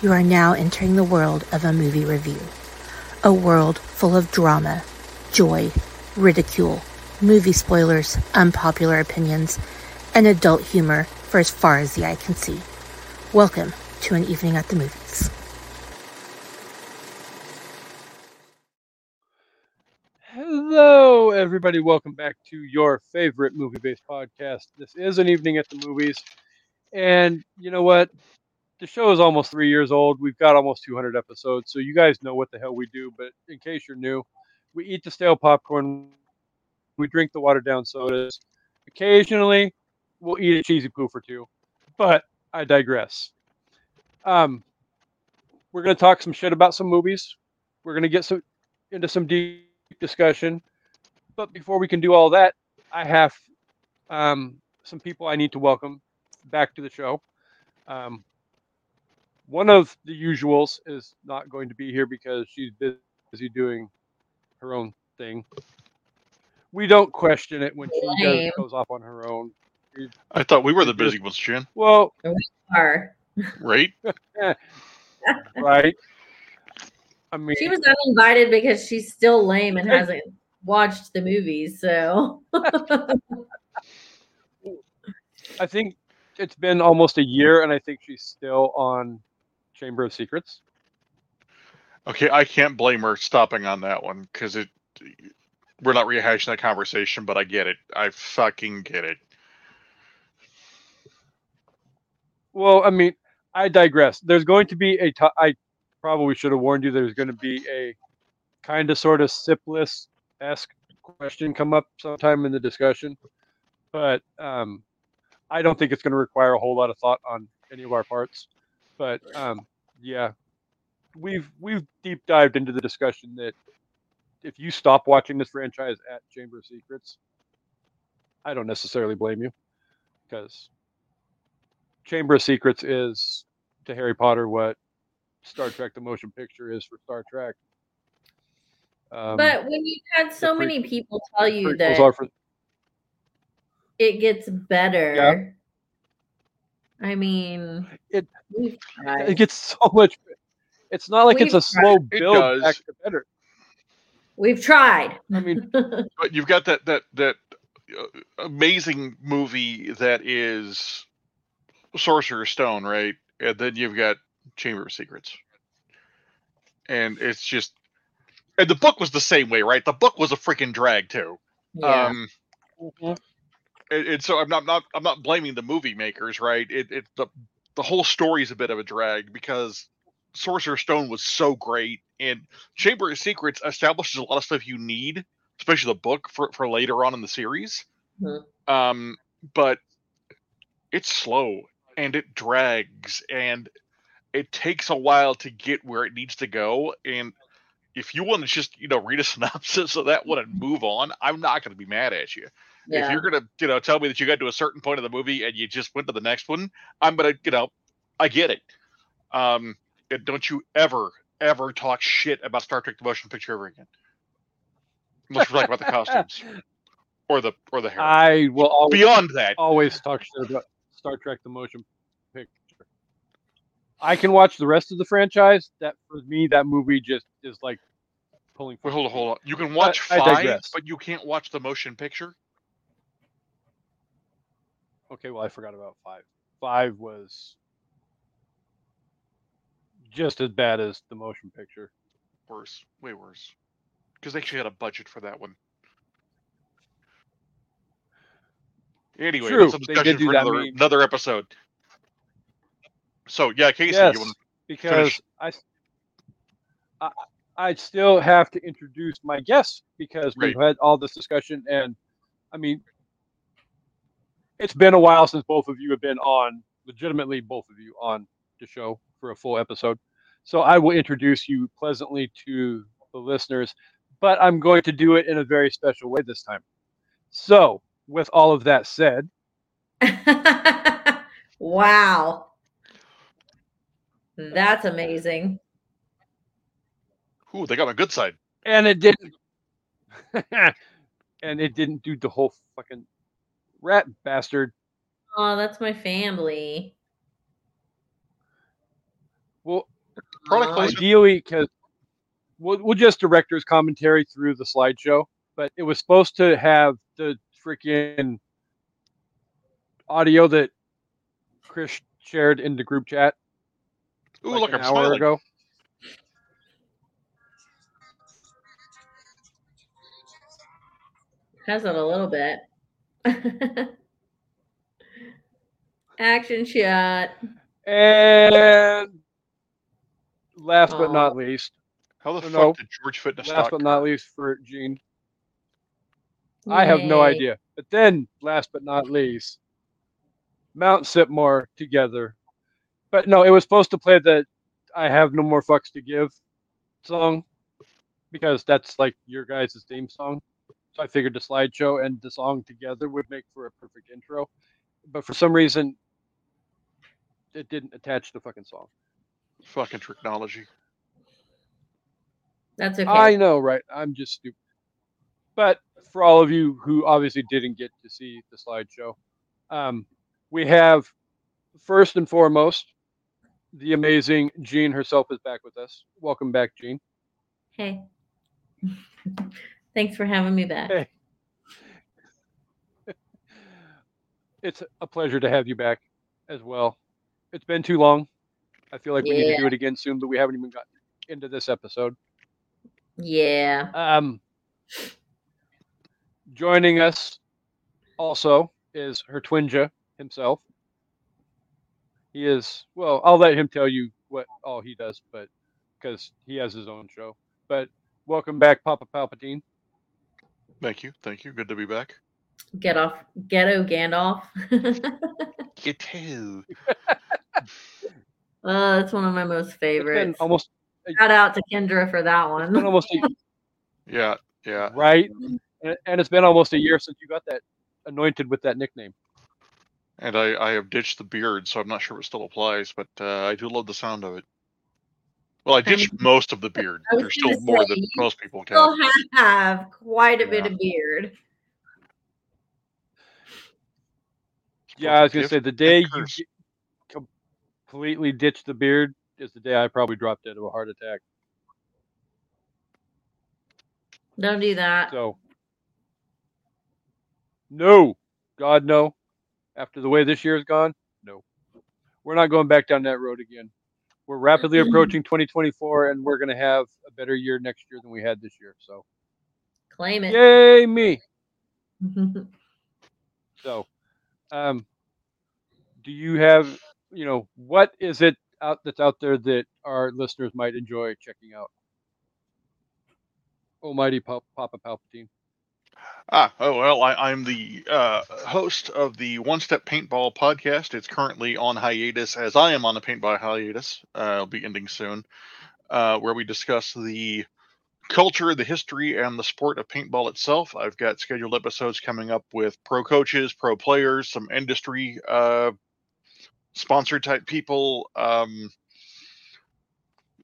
You are now entering the world of a movie review. A world full of drama, joy, ridicule, movie spoilers, unpopular opinions, and adult humor for as far as the eye can see. Welcome to an evening at the movies. Hello, everybody. Welcome back to your favorite movie based podcast. This is an evening at the movies. And you know what? The show is almost three years old. We've got almost 200 episodes. So you guys know what the hell we do. But in case you're new, we eat the stale popcorn, we drink the watered down sodas. Occasionally, we'll eat a cheesy poof or two. But I digress. Um, we're going to talk some shit about some movies. We're going to get some into some deep discussion. But before we can do all that, I have um, some people I need to welcome back to the show. Um, one of the usuals is not going to be here because she's busy doing her own thing. We don't question it when she does, goes off on her own. I thought we were the busy ones, Jen. Well, we Are. Right? right. I mean, She was uninvited because she's still lame and hasn't watched the movies. So I think it's been almost a year, and I think she's still on Chamber of Secrets. Okay, I can't blame her stopping on that one because it. We're not rehashing that conversation, but I get it. I fucking get it. Well, I mean, I digress. There's going to be a. To- I probably should have warned you. There's going to be a kind of sort of sipless esque question come up sometime in the discussion, but um, I don't think it's going to require a whole lot of thought on any of our parts. But um, yeah, we've we've deep dived into the discussion that if you stop watching this franchise at Chamber of Secrets, I don't necessarily blame you because Chamber of Secrets is to Harry Potter what Star Trek the motion picture is for Star Trek. Um, but when you've had so pre- many people tell you that for it gets better. I mean It- it gets so much. It's not like it's a We've slow It build does. back to better. We've tried. I mean, But you've got that that that uh, amazing movie that is Sorcerer's Stone, right? And then you've got Chamber of Secrets, and it's just. And the book was the same way, right? The book was a freaking drag too. yeah. Um, and, and so I'm not, not I'm not blaming the movie makers, right? It, it the the whole story is a bit of a drag because Sorcerer's Stone was so great, and Chamber of Secrets establishes a lot of stuff you need, especially the book for for later on in the series. Mhm. Um, but it's slow and it drags and it takes a while to get where it needs to go and if you want to just you know read a synopsis of that one and move on i'm not going to be mad at you if you're gonna, you know, tell me that you got to a certain point of the movie and you just went to the next one, I'm gonna, you know, I get it. Um, don't you ever, ever talk shit about Star Trek: The Motion Picture ever again, unless we're talking about the costumes or the or the hair. I will always, Beyond that, always talk shit about Star Trek the motion picture. I can watch the rest of the franchise. That for me, that movie just is like pulling. wait, hold on, hold on. You can watch I five, digress. but you can't watch the motion picture. Okay, well, I forgot about five. Five was just as bad as the motion picture. Worse, way worse, because they actually had a budget for that one. Anyway, True, they did do for that another, another episode. So yeah, Kasey, yes, you want because finish? I, I, I still have to introduce my guests because we've had all this discussion, and I mean, it's been a while since both of you have been on, legitimately both of you on the show for a full episode. So I will introduce you pleasantly to the listeners, but I'm going to do it in a very special way this time. So, with all of that said, wow. That's amazing. Ooh, they got my good side. and it didn't and it didn't do the whole fucking rat bastard Oh, that's my family. well Product Aw. placement. Ideally, because we'll, we'll just director's commentary through the slideshow, but it was supposed to have the freaking audio that Chris shared in the group chat Ooh, like look, an I'm hour smiling. ago. Has it a little bit. Action shot. And last but not oh. least, How the Oh, fuck no. did George fit in a last stock but not least for Gene, I have no idea. But then, last but not least, Mount Sipmore together. But no, it was supposed to play the "I Have No More Fucks to Give" song because that's like your guys' theme song. So I figured the slideshow and the song together would make for a perfect intro. But for some reason, it didn't attach the fucking song. Fucking technology. That's okay. I know, right? I'm just stupid. But for all of you who obviously didn't get to see the slideshow, um, we have first and foremost the amazing Jean herself is back with us. Welcome back, Jean. Hey. Thanks for having me back. Hey. It's a pleasure to have you back as well. It's been too long. I feel like we need to do it again soon, but we haven't even gotten into this episode. Yeah. Um, joining us also is her twinja himself. He is well. I'll let him tell you what all he does, but because he has his own show. But welcome back, Papa Palpatine. Thank you. Thank you. Good to be back. Get off ghetto Gandalf. You too. oh, that's one of my most It's favorites. almost Shout out to Kendra for that it's been one. almost a, Yeah. Yeah. right, and, and it's been almost a year since you got that anointed with that nickname. And I, I have ditched the beard, so I'm not sure if it still applies, but uh, I do love the sound of it. Well, I ditched most of the beard. There's still gonna more than most people can. Still have quite a bit of beard. Yeah, I was gonna Gift say the day you completely ditched the beard is the day I probably dropped dead of a heart attack. Don't do that. So, no, God, no. After the way this year has gone, no. We're not going back down that road again. We're rapidly approaching 2024, and we're going to have a better year next year than we had this year. So, Claim it. yay, me. So, um, do you have, you know, what is it out that's out there that our listeners might enjoy checking out? Almighty Pop- Papa Palpatine. Ah, oh well, I, I'm the uh, host of the One Step Paintball podcast. It's currently on hiatus, as I am on the paintball hiatus. Uh, it'll be ending soon, uh, where we discuss the culture, the history, and the sport of paintball itself. I've got scheduled episodes coming up with pro coaches, pro players, some industry uh, sponsor type people. Um,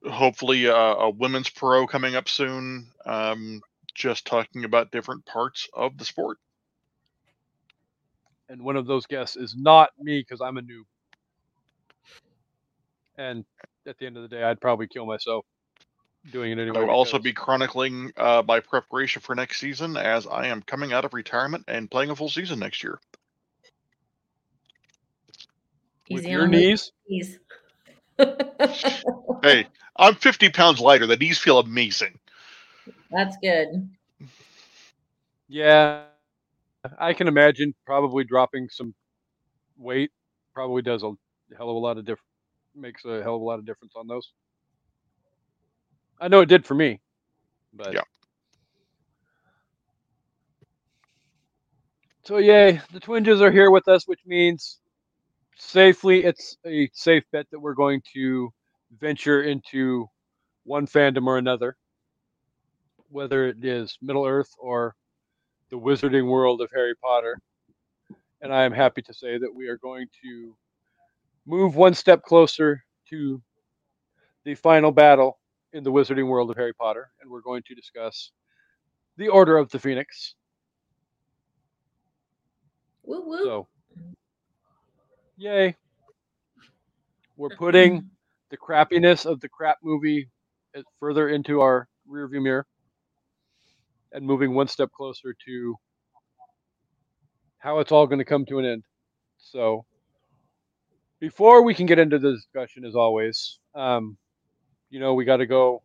hopefully, uh, a women's pro coming up soon. Um, just talking about different parts of the sport. and one of those guests is not me because I'm a noob. And at the end of the day, I'd probably kill myself doing it anyway. I will also be chronicling uh, my preparation for next season as I am coming out of retirement and playing a full season next year. with your knees. knees. Hey, I'm 50 pounds lighter. The knees feel amazing. That's good. Yeah, I can imagine probably dropping some weight probably does a hell of a lot of different makes a hell of a lot of difference on those. I know it did for me, but Yeah. So yay, the twinjas are here with us, which means safely it's a safe bet that we're going to venture into one fandom or another, whether it is Middle Earth or the wizarding world of Harry Potter. And I am happy to say that we are going to move one step closer to the final battle in the wizarding world of Harry Potter, and we're going to discuss the Order of the Phoenix. Woo woo. So, yay. We're putting the crappiness of the crap movie uh, further into our rearview mirror and moving one step closer to how it's all going to come to an end. So, before we can get into the discussion, as always, um, you know, we got to go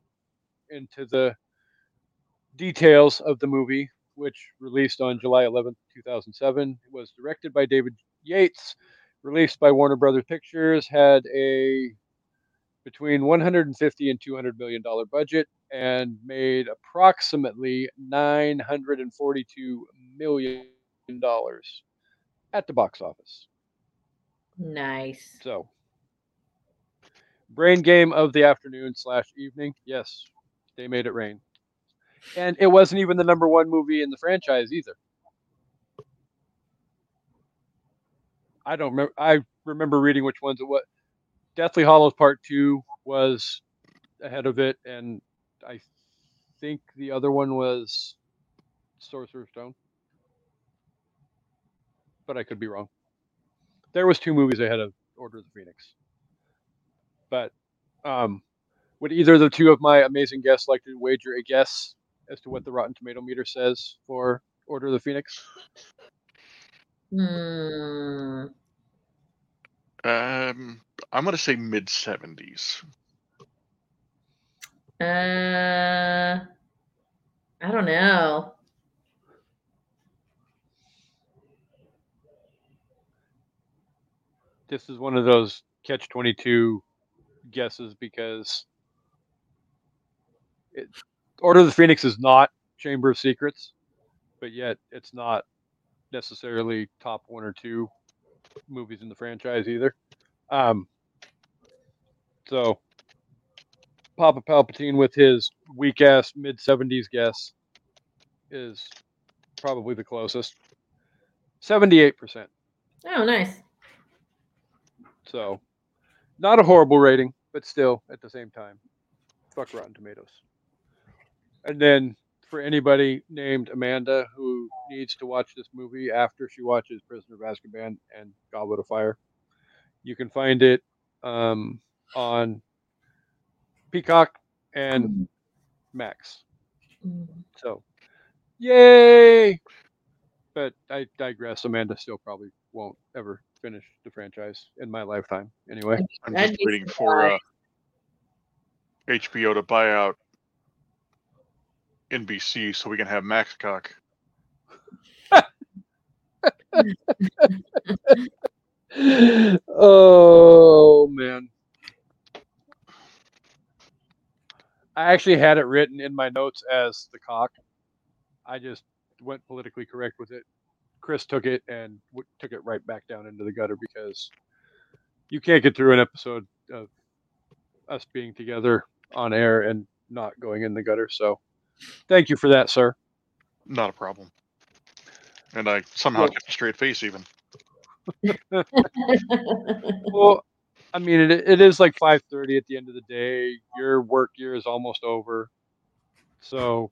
into the details of the movie, which released on July 11th, 2007. It was directed by David Yates, released by Warner Brothers Pictures, had a between 150 and 200 million dollar budget and made approximately 942 million dollars at the box office. Nice. So, brain game of the afternoon slash evening. Yes, they made it rain, and it wasn't even the number one movie in the franchise either. I don't remember. I remember reading which ones it was. Deathly Hallows Part Two was ahead of it, and I think the other one was Sorcerer's Stone, but I could be wrong. There was two movies ahead of Order of the Phoenix, but um, would either of the two of my amazing guests like to wager a guess as to what the Rotten Tomato meter says for Order of the Phoenix? Hmm. Um, I'm gonna say mid seventies. Uh, I don't know. This is one of those catch 22 guesses because it, Order of the Phoenix is not Chamber of Secrets, but yet it's not necessarily top one or two movies in the franchise either. Um, so Papa Palpatine with his weak ass mid 70s guess is probably the closest. 78%. Oh, nice. So, not a horrible rating, but still at the same time, fuck Rotten Tomatoes. And then for anybody named Amanda who needs to watch this movie after she watches Prisoner of Azkaban and Goblet of Fire, you can find it um, on Peacock and Max. Mm. So, yay! But I digress. Amanda still probably won't ever finish the franchise in my lifetime. Anyway, I'm just waiting for uh, HBO to buy out NBC so we can have Max Cock. oh man. I actually had it written in my notes as the cock. I just went politically correct with it. Chris took it and w- took it right back down into the gutter because you can't get through an episode of us being together on air and not going in the gutter. So, thank you for that, sir. Not a problem. And I somehow Well- kept a straight face even. Well, I mean, it, it is like five thirty at the end of the day. Your work year is almost over, so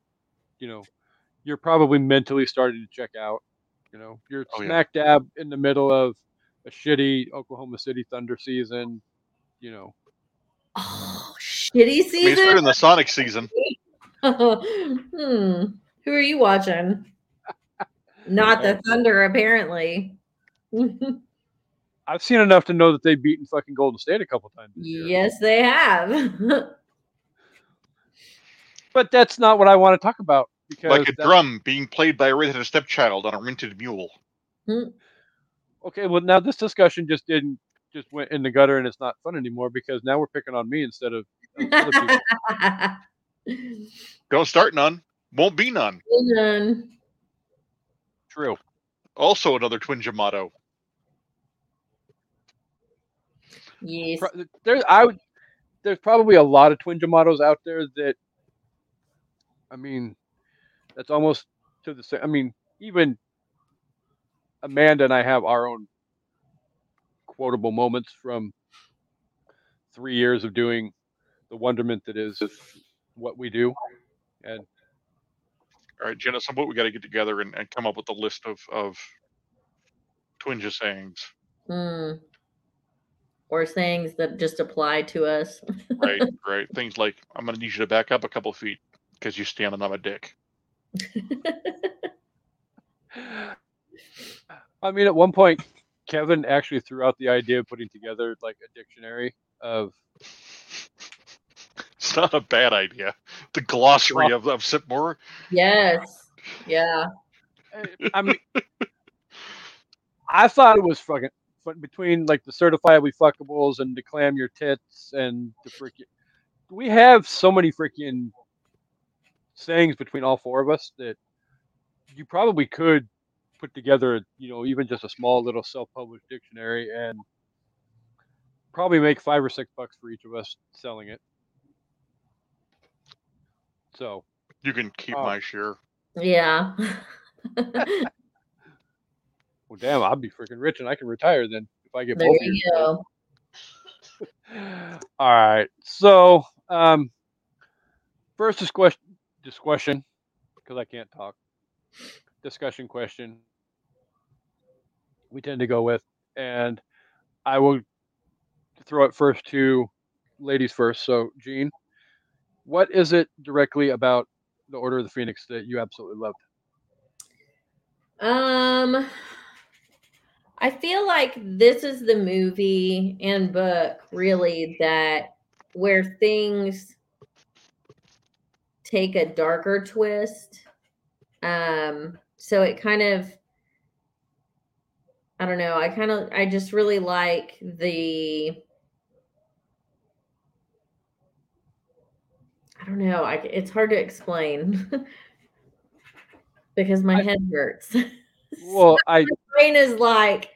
you know you're probably mentally starting to check out. You know, you're Oh, yeah. smack dab in the middle of a shitty Oklahoma City Thunder season. You know, oh, shitty I mean, it's better season. than the Sonic season. hmm. Who are you watching? Not the Thunder, apparently. I've seen enough to know that they've beaten fucking Golden State a couple times. This year. yes, they have. but that's not what I want to talk about because Like a drum being played by a redheaded stepchild on a rented mule. Hmm. okay, well now this discussion just didn't just went in the gutter and it's not fun anymore because now we're picking on me instead of other people. Don't start none. Won't be none. None. True. Also another Twin Jamato. Yes. There's I would there's probably a lot of twin Jamatos out there that I mean that's almost to the same I mean even Amanda and I have our own quotable moments from three years of doing the wonderment that is what we do. And All right, Jenna, some point we got to get together and, and come up with a list of, of Twinja sayings. Mm. Or sayings that just apply to us. right, right. Things like I'm gonna need you to back up a couple feet because you're standing on my dick. I mean, at one point, Kevin actually threw out the idea of putting together like a dictionary of. It's not a bad idea. The glossary of, of Sipmore. yes. Yeah. I mean, I thought it was fucking fun between like the certifiably fuckables and the clam your tits and the freaking. We have so many freaking sayings between all four of us that you probably could put together, you know, even just a small little self-published dictionary and probably make five or six bucks for each of us selling it. So You can keep Oh. my share. Yeah. Well, damn, I'll be freaking rich and I can retire then if I get there both you go. All right. So, um, first discussion, discussion, because I can't talk. Discussion question. We tend to go with, and I will throw it first to ladies first. So, Jean, what is it directly about the Order of the Phoenix that you absolutely loved? Um, I feel like this is the movie and book really that where things take a darker twist. Um, so it kind of I don't know, I kind of I just really like the I don't know, I it's hard to explain because my I- head hurts. Well, I brain is like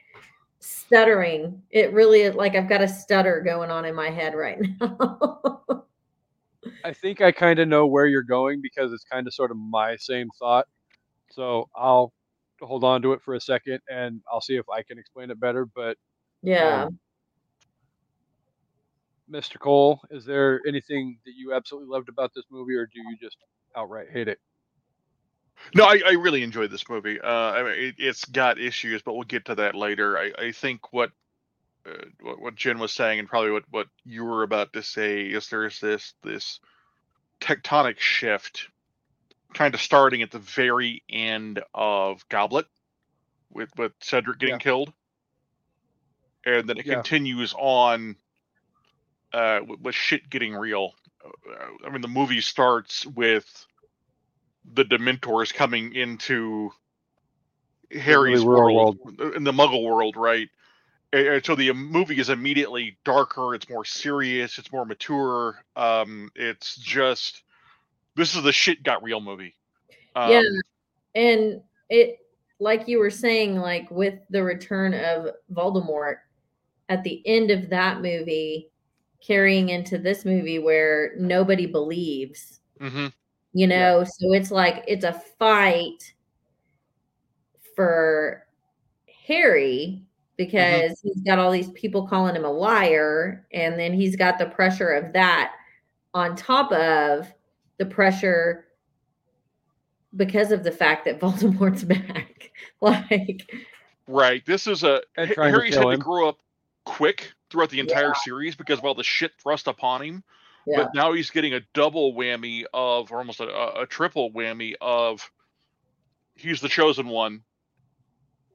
stuttering. It really is like I've got a stutter going on in my head right now. I think I kind of know where you're going because it's kind of sort of my same thought. So I'll hold on to it for a second and I'll see if I can explain it better. But yeah. Um, Mr. Cole, is there anything that you absolutely loved about this movie, or do you just outright hate it? No, I, I really enjoyed this movie. Uh, I mean, it, it's got issues, but we'll get to that later. I, I think what, uh, what what Jen was saying, and probably what, what you were about to say, is there's this this tectonic shift, kind of starting at the very end of Goblet, with with Cedric getting Yeah. killed, and then it Yeah. continues on uh, with, with shit getting real. Uh, I mean, the movie starts with the Dementors coming into Harry's really real world, in the Muggle world, right? And, and so the movie is immediately darker. It's more serious. It's more mature. Um, it's just this is the shit got real movie. Um, yeah. And it like you were saying like with the return of Voldemort at the end of that movie carrying into this movie where nobody believes mhm. You know so it's like it's a fight for harry mm-hmm. because he's got all these people calling him a liar and then he's got the pressure of that on top of the pressure because of the fact that voldemort's back like Right. This is a And Ha- trying to Harry's had kill to grow up quick throughout the entire series because of all the shit thrust upon him. Yeah But now he's getting a double whammy of, or almost a, a, triple whammy of, he's the chosen one.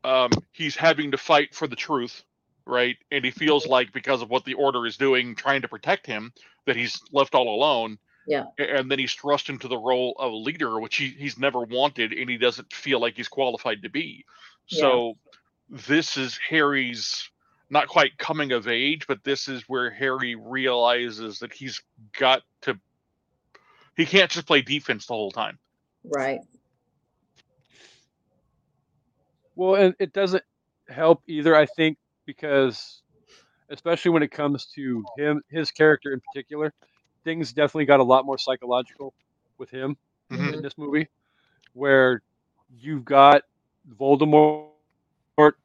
Um, he's having to fight for the truth, right? And he feels like because of what the order is doing, trying to protect him, that he's left all alone. Yeah. And then he's thrust into the role of a leader, which he, he's never wanted, and he doesn't feel like he's qualified to be. Yeah. So this is Harry's not quite coming of age, but this is where Harry realizes that he's got to he can't just play defense the whole time. right Well, and it doesn't help either, I think, because especially when it comes to him, his character in particular, things definitely got a lot more psychological with him Mhm. in this movie, where you've got Voldemort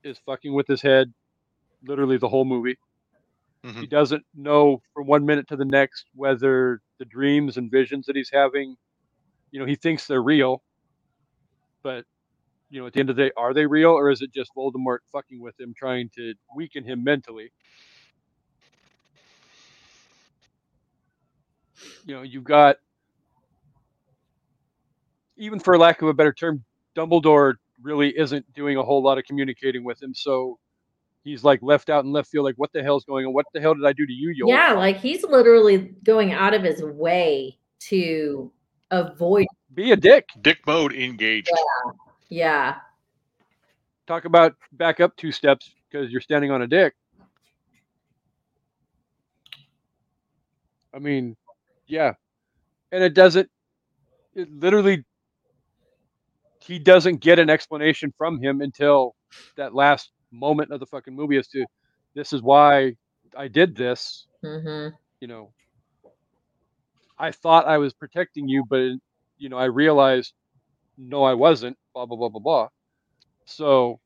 is fucking with his head literally the whole movie. Mm-hmm. He doesn't know from one minute to the next whether the dreams and visions that he's having, you know, he thinks they're real, but you know, at the end of the day, are they real or is it just Voldemort fucking with him, trying to weaken him mentally? You know, you've got even for lack of a better term, Dumbledore really isn't doing a whole lot of communicating with him. So he's like left out and left field, like, what the hell's going on? What the hell did I do to you, you Yeah, like he's literally going out of his way to avoid. Be a dick. Dick mode engaged. Yeah. Talk about back up two steps because you're standing on a dick. I mean, yeah. And it doesn't, it literally, he doesn't get an explanation from him until that last moment of the fucking movie as to this is why I did this. hmm You know, I thought I was protecting you, but, you know, I realized no, I wasn't, blah, blah, blah, blah, blah. So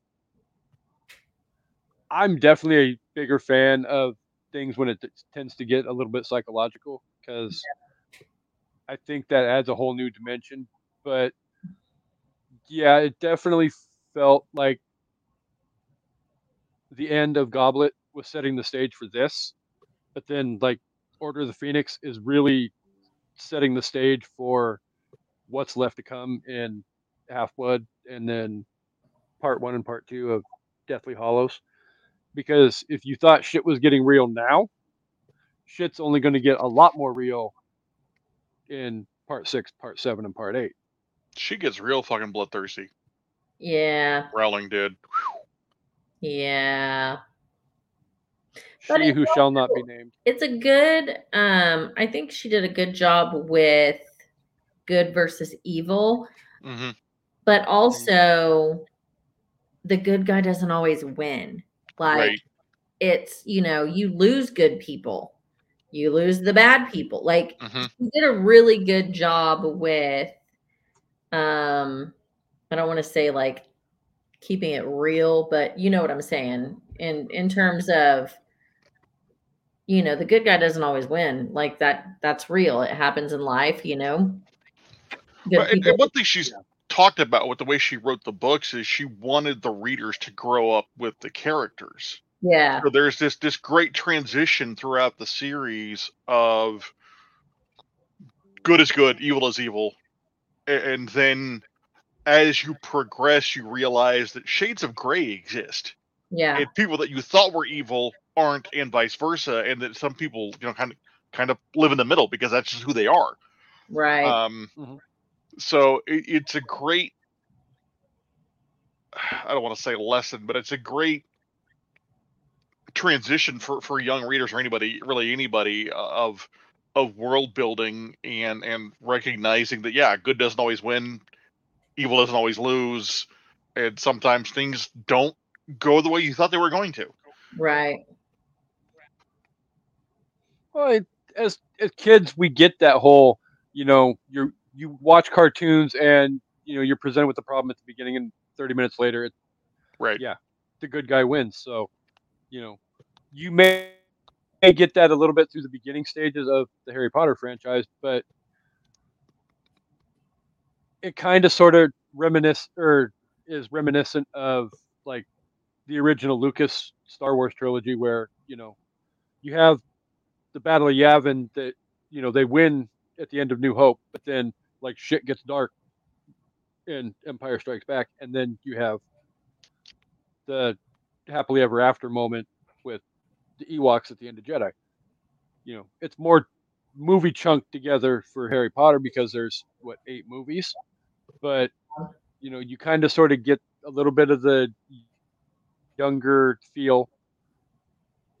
I'm definitely a bigger fan of things when it t- tends to get a little bit psychological because I think that adds a whole new dimension. But yeah, it definitely felt like the end of Goblet was setting the stage for this. But then, like, Order of the Phoenix is really setting the stage for what's left to come in Half Blood and then part one and part two of Deathly Hallows. Because if you thought shit was getting real now, shit's only going to get a lot more real in part six, part seven, and part eight. She gets real fucking bloodthirsty. Yeah. Rowling did. Yeah. But She who shall not be named. It's a good um I think she did a good job with good versus evil, Mm-hmm. but also the good guy doesn't always win. Like Right. it's, you know, you lose good people. You lose the bad people. Like hmm he did a really good job with um I don't want to say like keeping it real, but you know what I'm saying. In in terms of you know, the good guy doesn't always win. Like that that's real. It happens in life, you know. But, and, and one thing she's talked about with the way she wrote the books is she wanted the readers to grow up with the characters. yeah. So there's this this great transition throughout the series of good is good, evil is evil, a- and then as you progress, you realize that shades of gray exist, Yeah. and people that you thought were evil aren't, and vice versa, and that some people, you know, kind of kind of live in the middle because that's just who they are. Right. Um, Mhm. so it, it's a great. I don't want to say lesson, but it's a great transition for for young readers or anybody, really anybody, uh, of of world building and and recognizing that yeah, good doesn't always win, evil doesn't always lose, and sometimes things don't go the way you thought they were going to. right. Well, it, as as kids, we get that whole, you know, you you watch cartoons and you know you're presented with the problem at the beginning, and 30 minutes later, it, Right. Yeah. the good guy wins. So, you know, you may, may get that a little bit through the beginning stages of the Harry Potter franchise, but it kind of sort of reminisce or is reminiscent of like the original Lucas Star Wars trilogy, where you know you have the Battle of Yavin that you know they win at the end of New Hope, but then like shit gets dark and Empire Strikes Back, and then you have the happily ever after moment with the Ewoks at the end of Jedi. You know, it's more movie chunk together for Harry Potter because there's what eight movies, but you know, you kind of sort of get a little bit of the younger feel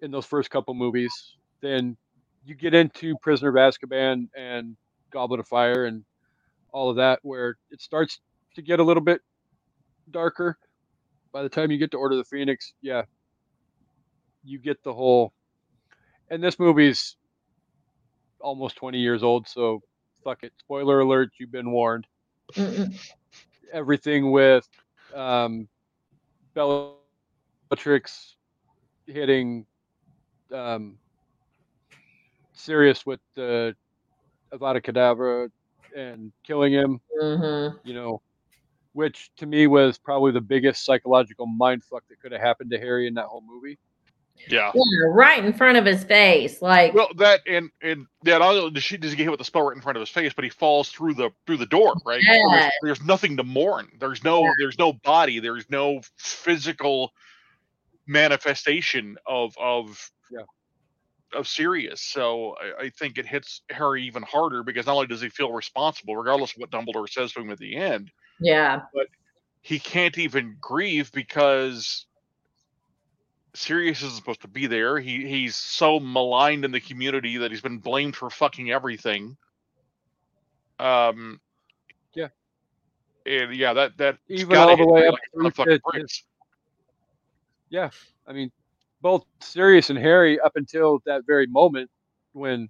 in those first couple movies. Then you get into Prisoner of Azkaban and Goblet of Fire and all of that, where it starts to get a little bit darker. By the time you get to Order of the Phoenix, yeah, you get the whole. And this movie's almost 20 years old, so fuck it. Spoiler alert, you've been warned. Everything with um, Bellatrix hitting um, Sirius with the Avada Kedavra and killing him, Mhm. you know, which to me was probably the biggest psychological mindfuck that could have happened to Harry in that whole movie. Yeah. Yeah, right in front of his face. Like Well, that and and yeah, not does she does he get hit with the spell right in front of his face, but he falls through the through the door, right? Yeah. There's, there's nothing to mourn. There's no Yeah. there's no body. There's no physical manifestation of of Yeah. of Sirius. So I, I think it hits Harry even harder because not only does he feel responsible, regardless of what Dumbledore says to him at the end, yeah. But he can't even grieve because Sirius isn't supposed to be there. He he's so maligned in the community that he's been blamed for fucking everything. Um. Yeah. And yeah, that that Even all the way up like to-. Yeah, I mean, both Sirius and Harry up until that very moment when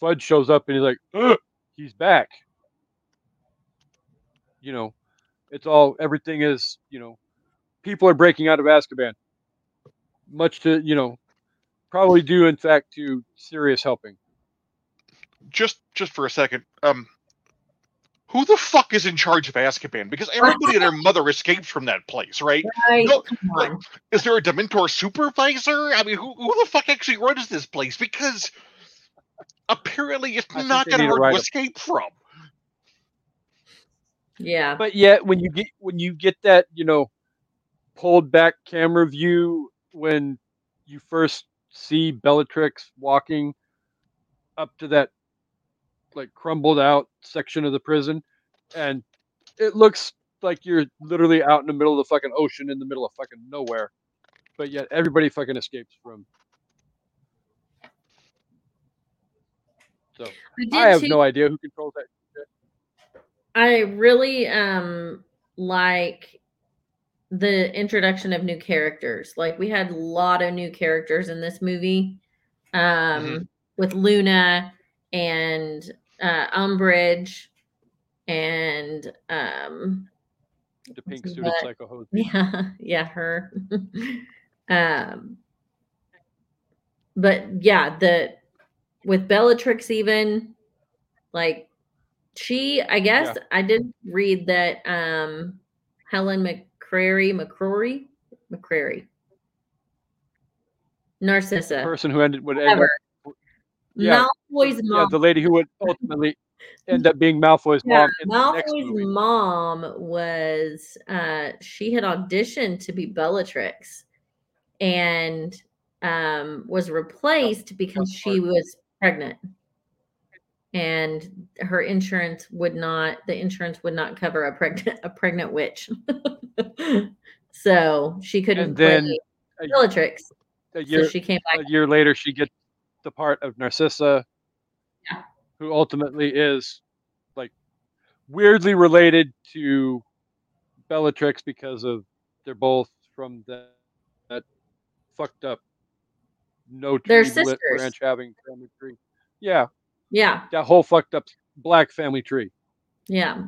Fudge shows up and he's like, "Ugh, he's back. You know, it's all everything is. You know, people are breaking out of Azkaban, much to you know, probably due in fact to Sirius helping. Just just for a second. Um. Who the fuck is in charge of Azkaban? Because everybody and their mother escapes from that place, right? Right. No, like. Is there a Dementor supervisor? I mean, who, who the fuck actually runs this place? Because apparently it's I not they going to hard to escape from. Yeah. But yet, when you get when you get that you know pulled back camera view when you first see Bellatrix walking up to that like crumbled out section of the prison, and it looks like you're literally out in the middle of the fucking ocean in the middle of fucking nowhere, but yet everybody fucking escapes from. So I have no idea who controls that. Shit. I really um like the introduction of new characters. Like we had a lot of new characters in this movie. Um with Luna and uh Umbridge and um The pink suited psycho hose. yeah, yeah, her. um but yeah, the with Bellatrix even like she I guess I did read that um Helen McCrary McCrory McCrary. Narcissa. Person who ended would end up Yeah. Malfoy's yeah, mom. the lady who would ultimately end up being Malfoy's Yeah, mom the Malfoy's mom was uh she had auditioned to be Bellatrix and um was replaced because she was pregnant. And her insurance would not the insurance would not cover a pregnant a pregnant witch. so she couldn't And then play a, Bellatrix. a So year she came back. a year later, she gets the part of Narcissa, Yeah. who ultimately is like weirdly related to Bellatrix because of they're both from that, that fucked up no tree branch having family tree. Yeah, Yeah, that whole fucked up black family tree. yeah.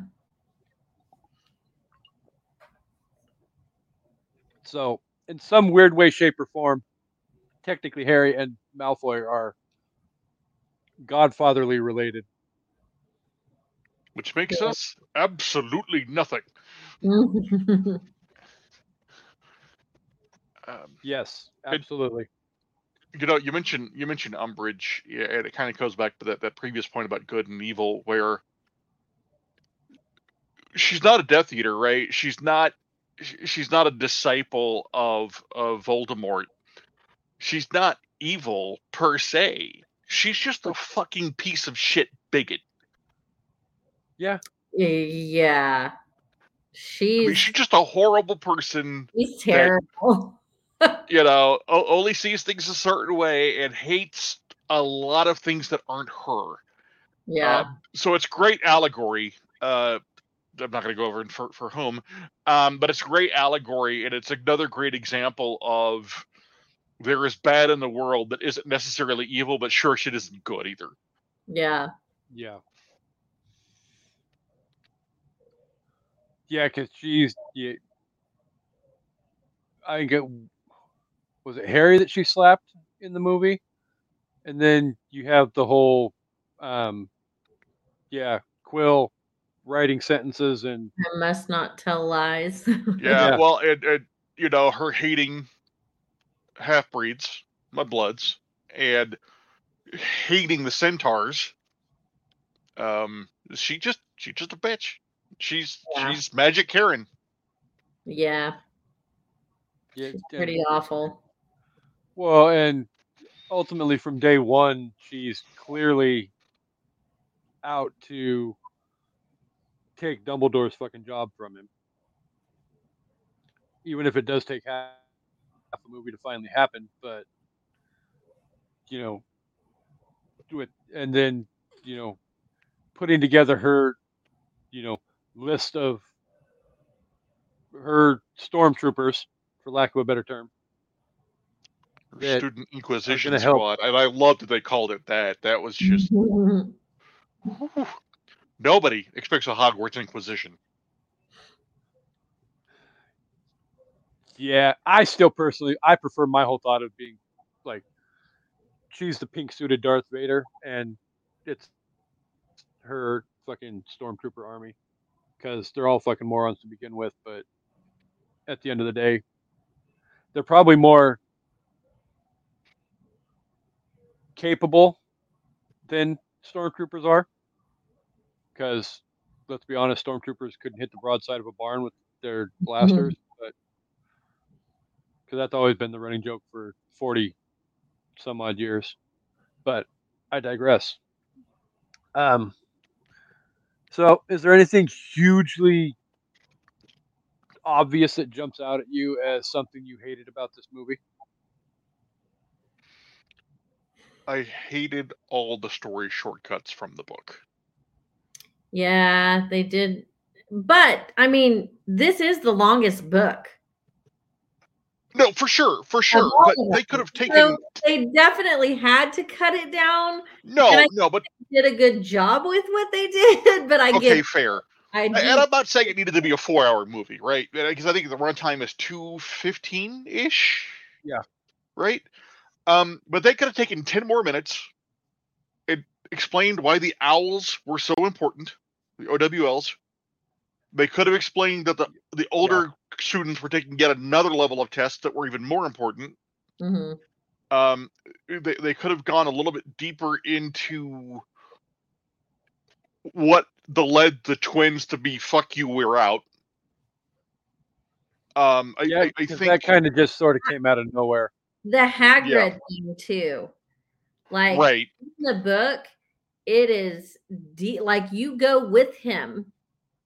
So, in some weird way, shape, or form, technically Harry and Malfoy are godfatherly related. Which makes Yeah. us absolutely nothing. Um, Yes, It- absolutely. You know, you mentioned you mentioned Umbridge, yeah, and it kind of goes back to that, that previous point about good and evil, where she's not a Death Eater, right? She's not she's not a disciple of of Voldemort. She's not evil per se. She's just a fucking piece of shit bigot. yeah. Yeah. She's mean, she's just a horrible person. She's terrible. You know, o- only sees things a certain way and hates a lot of things that aren't her. yeah. Uh, so it's great allegory. Uh, I'm not going to go over it for for whom, um, but it's great allegory, and it's another great example of there is bad in the world that isn't necessarily evil, but sure shit isn't good either. yeah. Yeah. Yeah, because she's. Yeah, I think it was it Harry that she slapped in the movie, and then you have the whole, um, yeah, Quill writing sentences and I must not tell lies. Yeah, Yeah. well, and, and you know her hating half breeds, mudbloods, and hating the centaurs. Um, she just she's just a bitch. She's Yeah. she's Magic Karen. Yeah, Yeah, and- pretty awful. Well, and ultimately from day one, she's clearly out to take Dumbledore's fucking job from him. Even if it does take half half a movie to finally happen, but you know, do it, and then you know, putting together her, you know, list of her stormtroopers, for lack of a better term. Her That Student Inquisition gonna help. Squad, and I loved that they called it that. That was just nobody expects a Hogwarts Inquisition. Yeah, I still personally I prefer my whole thought of being like she's the pink suited Darth Vader and it's her fucking stormtrooper army because they're all fucking morons to begin with, but at the end of the day, they're probably more capable than stormtroopers are. Because let's be honest, stormtroopers couldn't hit the broadside of a barn with their blasters, but because that's always been the running joke for 40 some odd years. But I digress. Um, so, is there anything hugely obvious that jumps out at you as something you hated about this movie? I hated all the story shortcuts from the book. Yeah, they did. But I mean, this is the longest book. No, for sure, for sure. But of they could have taken So they definitely had to cut it down. no, no. But Did a good job with what they did, but I okay, get fair. I And I'm not saying it needed to be a four-hour movie, right? Because I think the runtime is two fifteen ish. Yeah. Right. Um, but they could have taken ten more minutes. It explained why the owls were so important, the OWLs. They could have explained that the the older students were taking yet another level of tests that were even more important. Mhm. um they, they could have gone a little bit deeper into what the led the twins to be fuck you we're out um i, Yeah, I, I think that kind of just sort of came out of nowhere. The Hagrid thing too. Like right in the book, it is de- like you go with him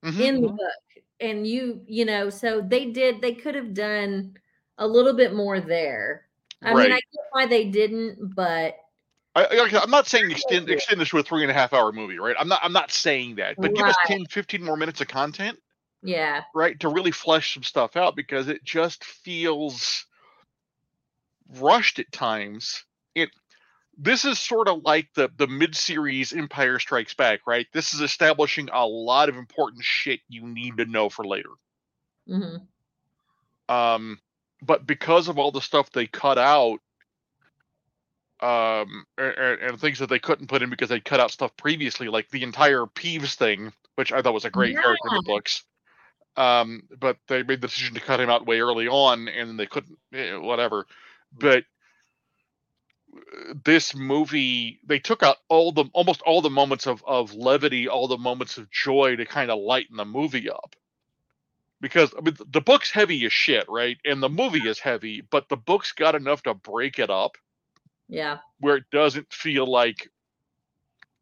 Mhm. in the book, and you you know, so they did. They could have done a little bit more there. I mean, I Right. get why they didn't, but I, i'm not saying extend extend this to a three and a half hour movie right i'm not i'm not saying that but give us Right. 10 15 more minutes of content yeah, right to really flesh some stuff out because it just feels rushed at times it this is sort of like the the mid-series empire strikes back right? This is establishing a lot of important shit you need to know for later. Hmm um but because of all the stuff they cut out um and, and things that they couldn't put in because they cut out stuff previously like the entire peeves thing which i thought was a great character in the books um but they made the decision to cut him out way early on and then they couldn't eh, whatever but this movie they took out all the almost all the moments of of levity all the moments of joy to kind of lighten the movie up. Because I mean, the book's heavy as shit right? And the movie is heavy but the book's got enough to break it up yeah, where it doesn't feel like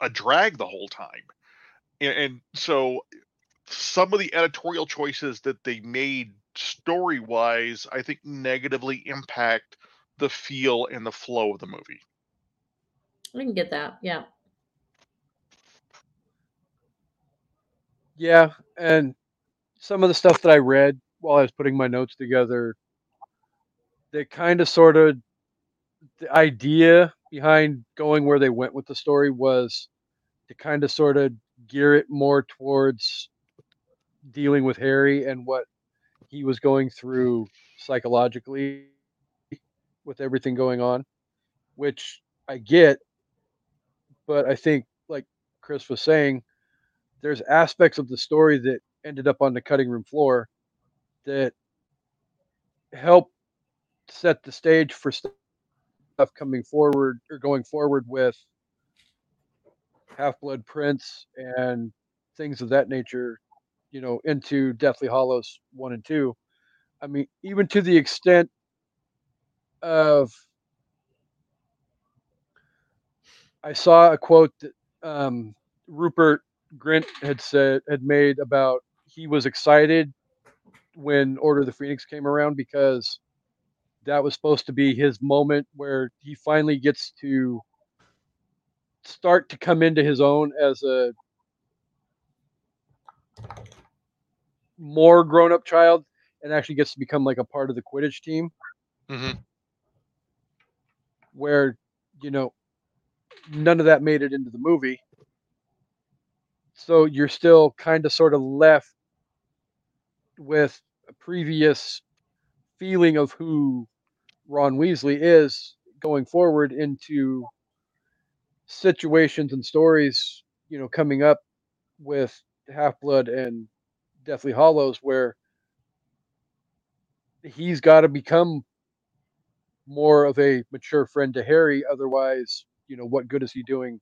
a drag the whole time. And, and so some of the editorial choices that they made story wise, I think negatively impact the feel and the flow of the movie. I can get that. Yeah, Yeah, and some of the stuff that I read while I was putting my notes together, they kind of sort of the idea behind going where they went with the story was to kind of sort of gear it more towards dealing with Harry and what he was going through psychologically with everything going on, which I get, but I think like Chris was saying, there's aspects of the story that ended up on the cutting room floor that help set the stage for stuff coming forward or going forward with Half Blood Prince and things of that nature, you know, into Deathly Hallows 1 and 2. I mean, even to the extent of I saw a quote that um, Rupert Grint had said had made about he was excited when Order of the Phoenix came around because that was supposed to be his moment where he finally gets to start to come into his own as a more grown up child and actually gets to become like a part of the Quidditch team. Mhm. Where, you know, none of that made it into the movie. So you're still kind of sort of left with a previous feeling of who Ron Weasley is going forward into situations and stories, you know, coming up with Half Blood and Deathly Hallows where he's got to become more of a mature friend to Harry. Otherwise, you know, what good is he doing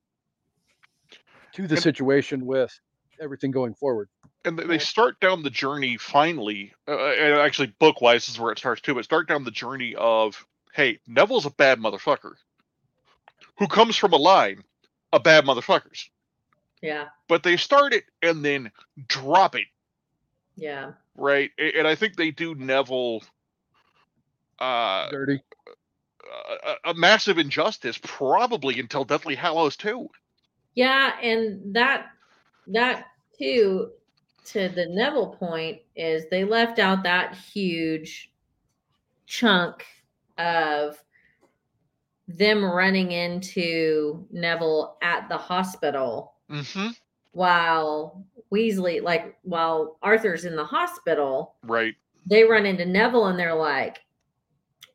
to the And- situation with everything going forward? and they- they start down the journey finally uh, and actually book wise is where it starts too but start down the journey of hey neville's a bad motherfucker who comes from a line of bad motherfuckers Yeah. but they start it and then drop it Yeah. right and i think they do neville uh, Dirty. A, a massive injustice probably until deathly hallows 2 Yeah, and that that too to the Neville point is they left out that huge chunk of them running into Neville at the hospital mm-hmm. while Weasley like while Arthur's in the hospital, right. They run into Neville and they're like,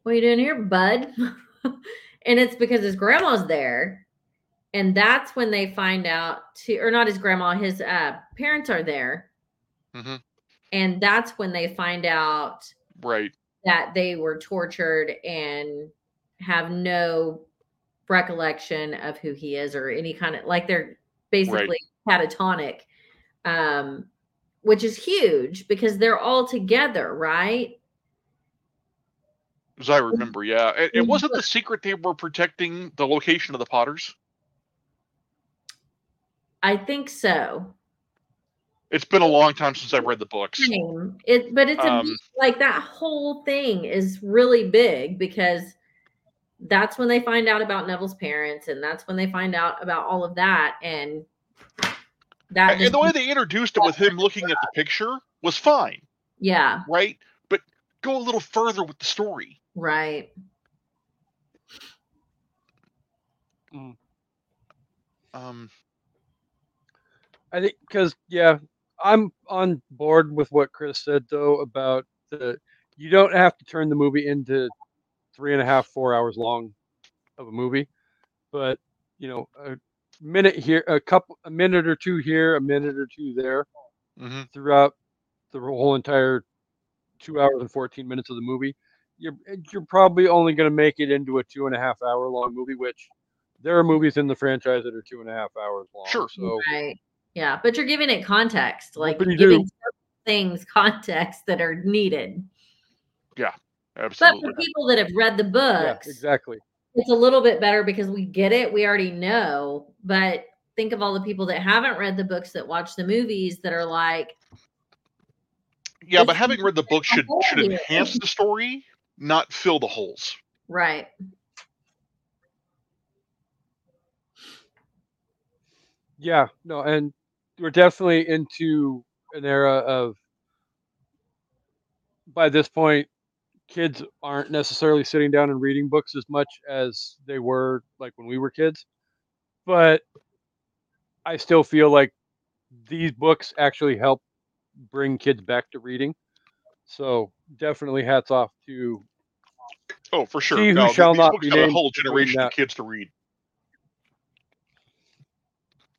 What are you doing here, bud? and it's because his grandma's there. And that's when they find out to or not his grandma, his uh parents are there. Mhm. And that's when they find out right that they were tortured and have no recollection of who he is or any kind of like they're basically catatonic um which is huge because they're all together right as i remember yeah. And, and wasn't the secret they were protecting the location of the potters? I think so. It's been a long time since i've read the books. It but it's a Um, like that whole thing is really big because that's when they find out about neville's parents and that's when they find out about all of that and that and the way they introduced it with him looking at the picture was fine, yeah. Right? But go a little further with the story. Right Um, I think because yeah, I'm on board with what Chris said though about the you don't have to turn the movie into three and a half, four hours long of a movie, but you know, a minute here, a couple, a minute or two here, a minute or two there mhm. throughout the whole entire two hours and 14 minutes of the movie. You're you're probably only going to make it into a two and a half hour long movie, which there are movies in the franchise that are two and a half hours long. Sure. So right yeah but you're giving it context like Whoopity-doo. giving certain things context that are needed Yeah, Absolutely. But for people that have read the yeah, books exactly. it's a little bit better because we get it we already know but think of all the people that haven't read the books that watch the movies that are like Yeah, but having read the book should should enhance the story, not fill the holes. right Yeah, no, and we're definitely into an era of by this point kids aren't necessarily sitting down and reading books as much as they were like when we were kids. But I still feel like these books actually help bring kids back to reading. So definitely hats off to Oh, for sure. He who No, th- shall these not books be got a whole generation of kids to read.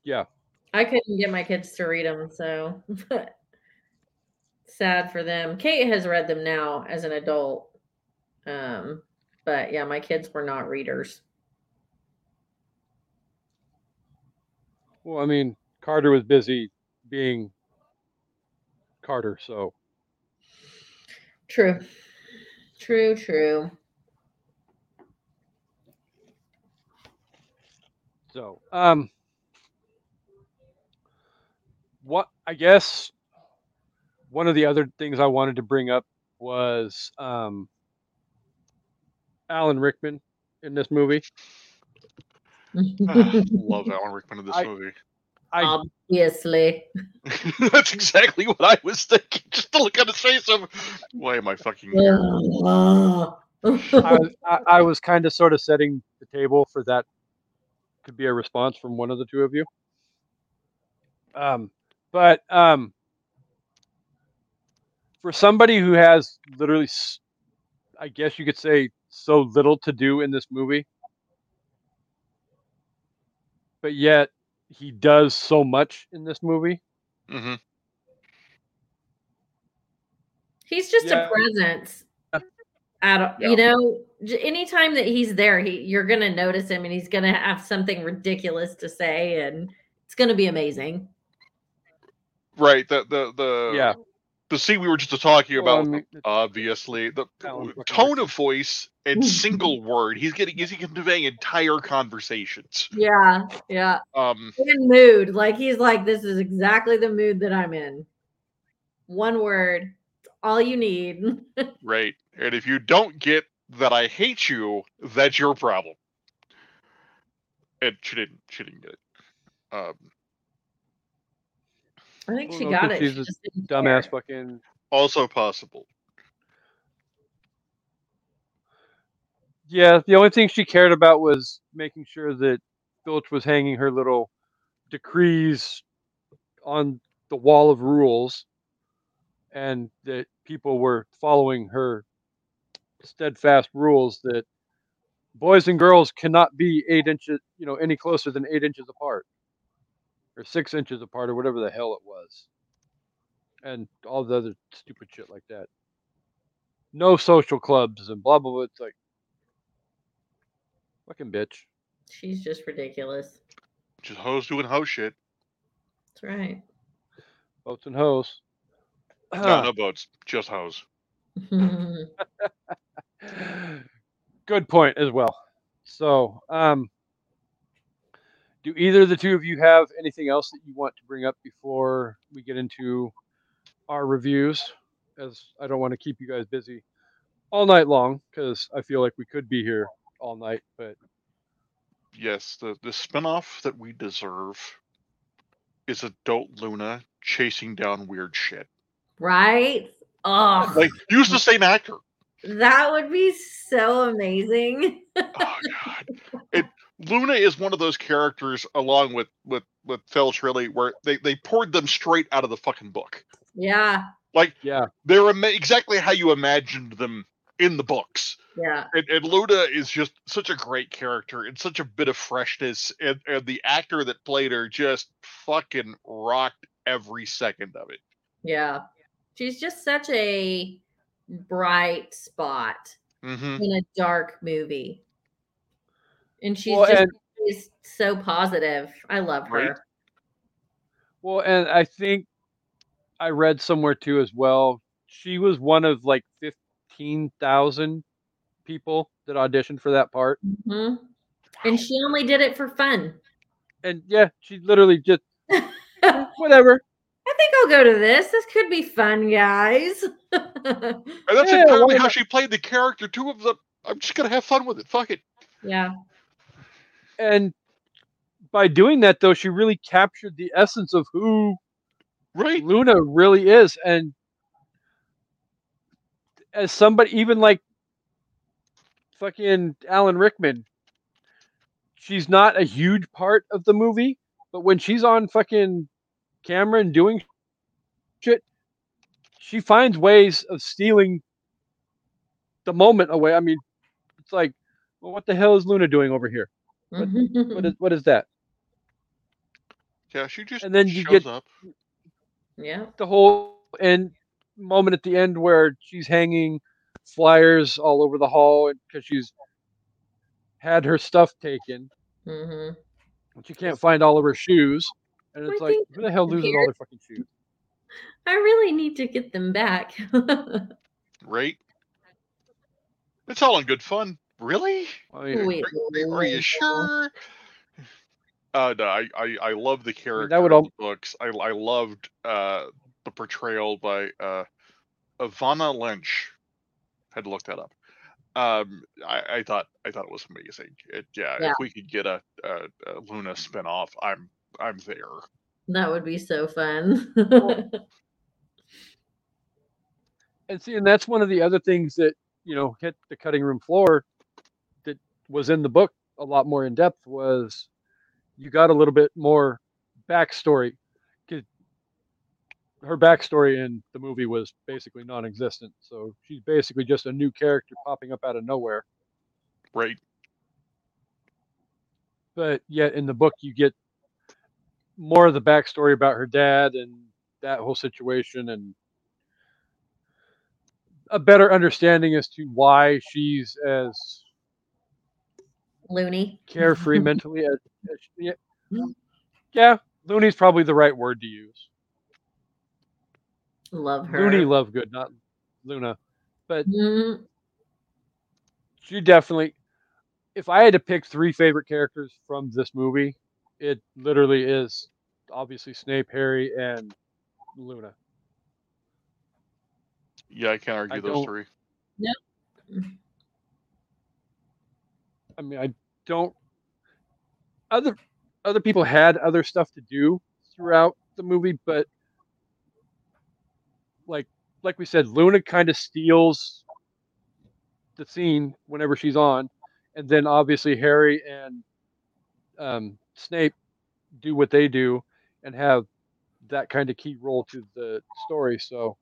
yeah. i couldn't get my kids to read them so sad for them kate has read them now as an adult Um, but yeah, my kids were not readers. Well, I mean, Carter was busy being Carter, so True. True, true. so um what I guess one of the other things I wanted to bring up was um Alan Rickman in this movie. Love Alan Rickman in this I- movie. I Obviously. That's exactly what I was thinking. Just to look at his face of, why am I fucking here? I was, I, I was kind of sort of setting the table for that to be a response from one of the two of you. Um, but um, for somebody who has literally, I guess you could say, so little to do in this movie, but yet he does so much in this movie. hmm He's just Yeah. a presence. At a- Yeah. you know, anytime that he's there, he you're gonna notice him, and he's gonna have something ridiculous to say, and it's gonna be amazing. Right. The the the Yeah. The scene we were just talking Well, I about. mean, obviously, the tone of voice and single word. He's getting is he conveying entire conversations. Yeah, yeah. Um. In mood, like he's like, this is exactly the mood that I'm in. One word, all you need. Right. And if you don't get that I hate you, that's your problem. And she didn't. She didn't get it. Um. I think she got it. she's She a Dumbass care. fucking Also possible. Yeah, the only thing she cared about was making sure that Filch was hanging her little decrees on the wall of rules and that people were following her steadfast rules that boys and girls cannot be eight inches, you know, any closer than eight inches apart or six inches apart or whatever the hell it was. And all the other stupid shit like that. No social clubs and blah, blah, blah. It's like, Fucking bitch. She's just ridiculous. Just hoes doing hoe shit. That's right. Boats and hoes. No, no boats. Just hoes. Good point as well. So, um, do either of the two of you have anything else that you want to bring up before we get into our reviews? As I don't want to keep you guys busy all night long because I feel like we could be here all night, but Yes, the the spinoff that we deserve is adult Luna chasing down weird shit. right? Oh, Like use the same actor. that would be so amazing. Oh god. It Luna is one of those characters along with with with Filch really where they they poured them straight out of the fucking book. Yeah, Like yeah, They're ima- exactly how you imagined them in the books. yeah. And, and Luna is just such a great character and such a bit of freshness. And, and the actor that played her just fucking rocked every second of it. Yeah. She's just such a bright spot Mm-hmm. in a dark movie. And she's Well, just and- always so positive. I love her. Right. Well, and I think I read somewhere too as well. She was one of like fifteen thousand people that auditioned for that part, Mhm. And she only did it for fun. and yeah, she literally just whatever. I think I'll go to this. This could be fun, guys. And that's Yeah, entirely how she played the character too. Of the, I'm just gonna have fun with it. Fuck it. yeah. And by doing that, though, she really captured the essence of who Right. Luna really is, and as somebody, even like fucking Alan Rickman, she's not a huge part of the movie, but when she's on fucking camera and doing shit, she finds ways of stealing the moment away. I mean, it's like, well, what the hell is Luna doing over here? What- What is what is that? Yeah, she just And then you shows get- up. yeah. the whole end moment at the end where she's hanging flyers all over the hall because she's had her stuff taken, hmm but you can't find all of her shoes. And I it's like, who the hell loses all their fucking shoes? I really need to get them back. Right? It's all in good fun. Really? I mean, Wait, Are, are you sure? Uh, no, I, I, I love the character that would in al- the books. I, I loved uh, the portrayal by uh, Evanna Lynch. Had to look that up. Um, I, I thought I thought it was amazing. It, yeah, Yeah. if we could get a, a, a Luna spinoff, I'm I'm there. that would be so fun. and see, and that's one of the other things that you know hit the cutting room floor that was in the book a lot more in depth was you got a little bit more backstory. Her backstory in the movie was basically non-existent, so she's basically just a new character popping up out of nowhere. Right? But yet in the book, you get more of the backstory about her dad and that whole situation, and a better understanding as to why she's as Loony. carefree mentally as, as she, yeah, yeah looney's probably the right word to use Love her. Loony, Lovegood, not luna but Mhm. she definitely if i had to pick three favorite characters from this movie it literally is obviously snape harry and luna Yeah, I can't argue I those don't- three. I mean i don't other other people had other stuff to do throughout the movie but like like we said luna kind of steals the scene whenever she's on and then obviously harry and um, snape do what they do and have that kind of key role to the story so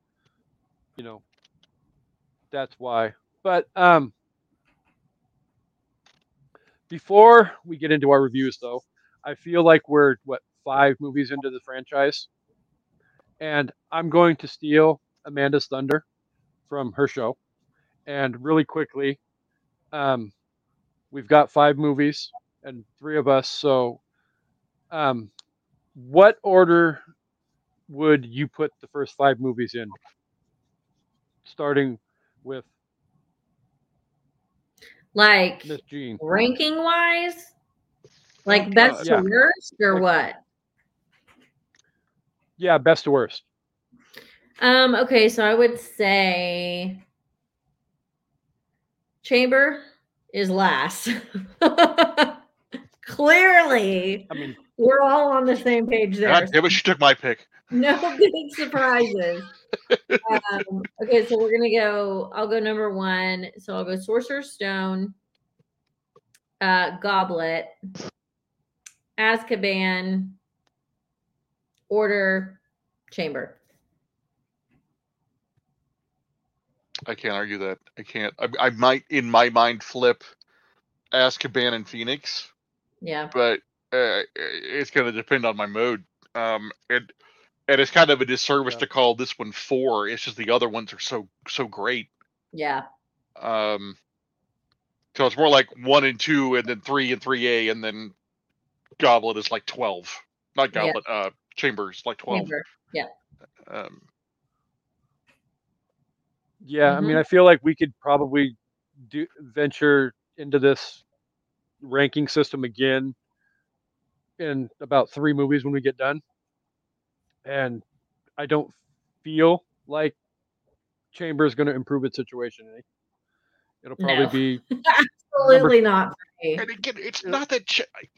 you know that's why. But um before we get into our reviews though i feel like we're what five movies into the franchise? And i'm going to steal amanda's thunder from her show. And really quickly um, we've got five movies and three of us so um, what order would you put the first five movies in? Starting with Like ranking wise, like Uh, best yeah. to worst or what? yeah best to worst Um, okay, so I would say Chamber is last. Clearly, i mean we're all on the same page there. God damn it, she took my pick. No big surprises. um, okay, so we're gonna go. I'll go number one. So I'll go Sorcerer's Stone, uh, Goblet, Azkaban, Order, Chamber. I can't argue that. I can't. I, I might, in my mind, flip Azkaban and Phoenix, Yeah. but uh, it's going to depend on my mood. Um, and and it's kind of a disservice Yeah. to call this one four. It's just the other ones are so so great. Yeah. Um, so it's more like one and two, and then three and three A, and then Goblet is like twelve. Not Yeah. Goblet. Uh, Chambers like twelve. Chamber. Um, Yeah, I mean, I feel like we could probably do venture into this ranking system again in about three movies when we get done, and I don't feel like Chamber is going to improve its situation. any. It'll probably No. be Absolutely not and again, it's Yeah. not that. Ch- I-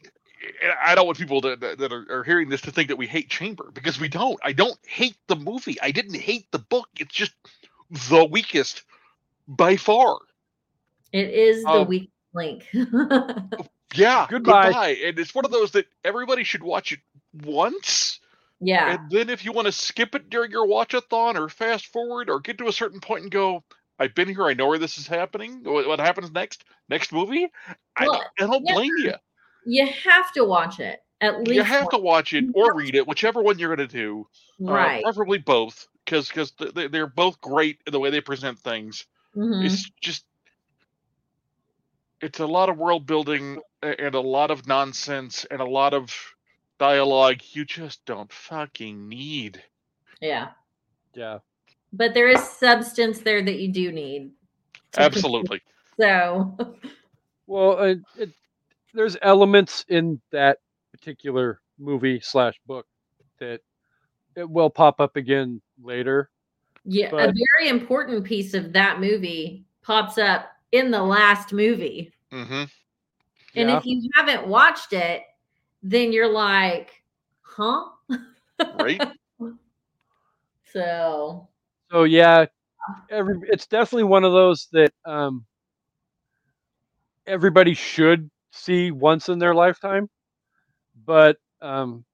I don't want people to, that, that are, are hearing this to think that we hate Chamber because we don't. I don't hate the movie. I didn't hate the book. It's just the weakest by far. It is the oh. weak link. Yeah, Goodbye. And it's one of those that everybody should watch it once, yeah. and then if you want to skip it during your watch-a-thon or fast forward or get to a certain point and go, "I've been here. I know where this is happening. What, what happens next? Next movie." I, Well, I don't yeah. blame you. You have to watch it at least. You have to watch it or read it, whichever one you're going to do. Uh, Right. preferably both, because because they're both great in the way they present things. Mhm. It's just it's a lot of world building a- and a lot of nonsense and a lot of dialogue you just don't fucking need. Yeah. Yeah. But there is substance there that you do need. Absolutely. So, Well, it, it, there's elements in that particular movie slash book that it will pop up again later. yeah, a very important piece of that movie pops up in the last movie. hmm And Yeah. if you haven't watched it, then you're like, huh? Right? So, So yeah, every it's definitely one of those that um, everybody should see once in their lifetime, but um,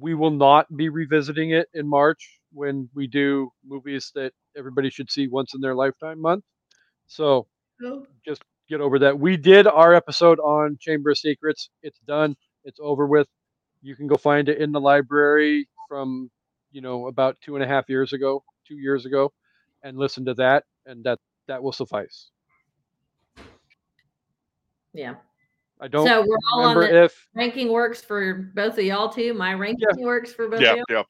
we will not be revisiting it in March when we do movies that everybody should see once in their lifetime month. So just get over that. We did our episode on Chamber of Secrets. It's done. It's over with. You can go find it in the library from you know about two and a half years ago, two years ago, and listen to that, and that that will suffice. yeah. I don't So we're all on the if ranking works for both of y'all too. My ranking works for both Yeah, of y'all.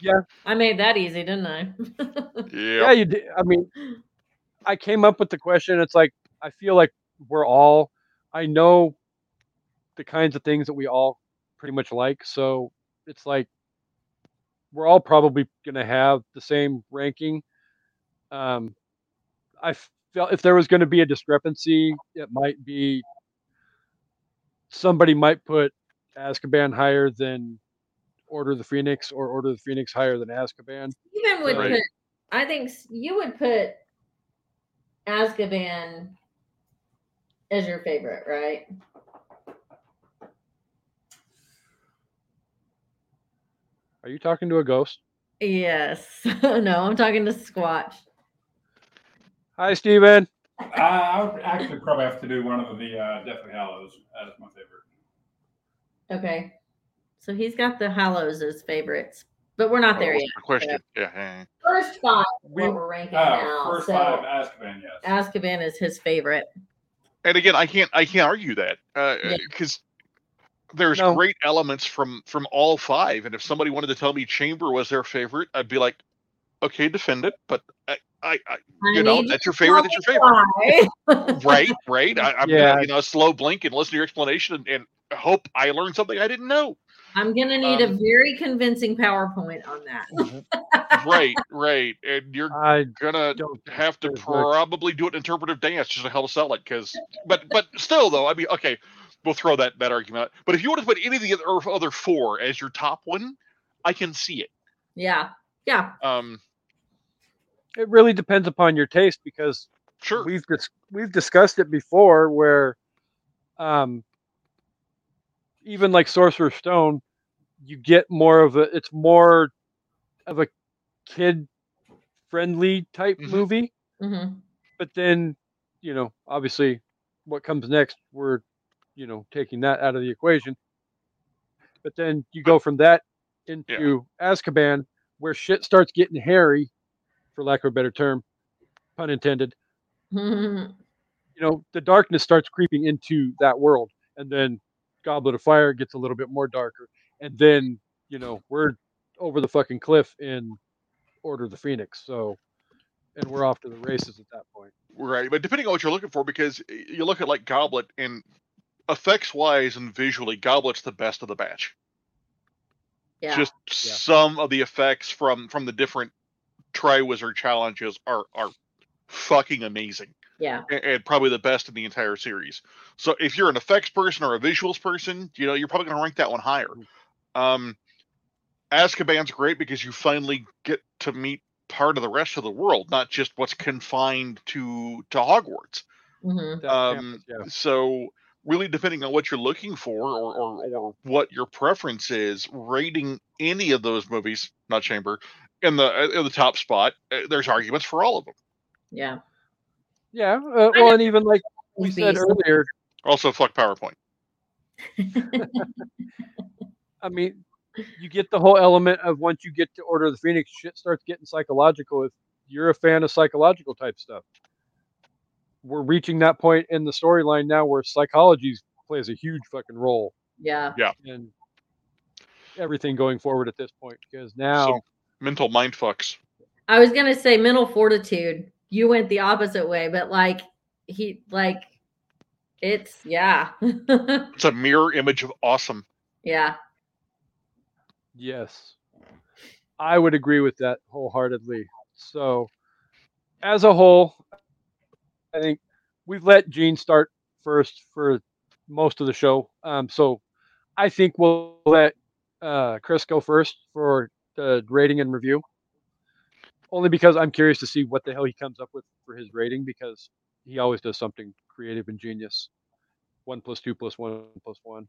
yeah. I made that easy, didn't I? yeah Yeah. you did. I mean, I came up with the question. It's like I feel like we're all. I know the kinds of things that we all pretty much like, so it's like we're all probably going to have the same ranking. Um, I felt if there was going to be a discrepancy, it might be somebody might put Azkaban higher than Order of the Phoenix, or Order of the Phoenix higher than Azkaban. Even would Right. put, I think you would put Azkaban as your favorite, right? Are you talking to a ghost? Yes. no, I'm talking to Squatch. Hi, Steven. Uh, I would actually probably have to do one of the uh, Deathly Hallows as my favorite. Okay. So he's got the Hallows as favorites, but we're not there That yet. my question. Yeah. yeah. First five We- what we're ranking Oh, now. first so five Azkaban, yes. Azkaban is his favorite. And again, I can't I can't argue that uh, Yeah. because there's No. great elements from from all five. And if somebody wanted to tell me Chamber was their favorite, I'd be like, okay, defend it. But I, I, I you I know, that's your favorite. That's your favorite. right, right. I, I'm Yeah. gonna, you know, slow blink and listen to your explanation and, and hope I learned something I didn't know. I'm gonna need a Um, very convincing PowerPoint on that. right, right. And you're I gonna have to there's much- probably do an interpretive dance just to help sell it. Because, but but still though, I mean, okay, we'll throw that that argument. out. But if you want to put any of the other, other four as your top one, I can see it. yeah. Yeah. Um, it really depends upon your taste because sure. we've dis- we've discussed it before where um even like sorcerer's stone you get more of a it's more of a kid friendly type Mhm. movie. Hmm but then you know obviously what comes next we're you know taking that out of the equation. But then you go from that into azkaban where shit starts getting hairy for lack of a better term pun intended. You know the darkness starts creeping into that world and then goblet of fire gets a little bit more darker and then you know we're over the fucking cliff in order of the phoenix so and we're off to the races at that point Right, but depending on what you're looking for, because you look at like Goblet and effects wise and visually, Goblet's the best of the batch. Yeah. Just some of the effects from from the different Triwizard challenges are are fucking amazing. yeah. and, and probably the best in the entire series. So if you're an effects person or a visuals person, you know you're probably going to rank that one higher. Um, Azkaban's great because you finally get to meet part of the rest of the world, not just what's confined to to Hogwarts. hmm That Um, campus, So really, depending on what you're looking for or, or or what your preference is, rating any of those movies, not Chamber, in the in the top spot, uh, there's arguments for all of them. Yeah. yeah uh, well and even like we said earlier Also, fuck PowerPoint. i mean you get the whole element of once you get to order of the phoenix shit starts getting psychological if you're a fan of psychological type stuff we're reaching that point in the storyline now where psychology plays a huge fucking role Yeah. Yeah. And everything going forward at this point because now So, mental mind fucks. I was gonna say mental fortitude. You went the opposite way, but like he like it's yeah. It's a mirror image of awesome. yeah. Yes. I would agree with that wholeheartedly. So, as a whole, I think we've let Gene start first for most of the show. Um, so, I think we'll let uh, Chris go first for the rating and review. Only because I'm curious to see what the hell he comes up with for his rating because he always does something creative and genius. One plus two plus one plus one.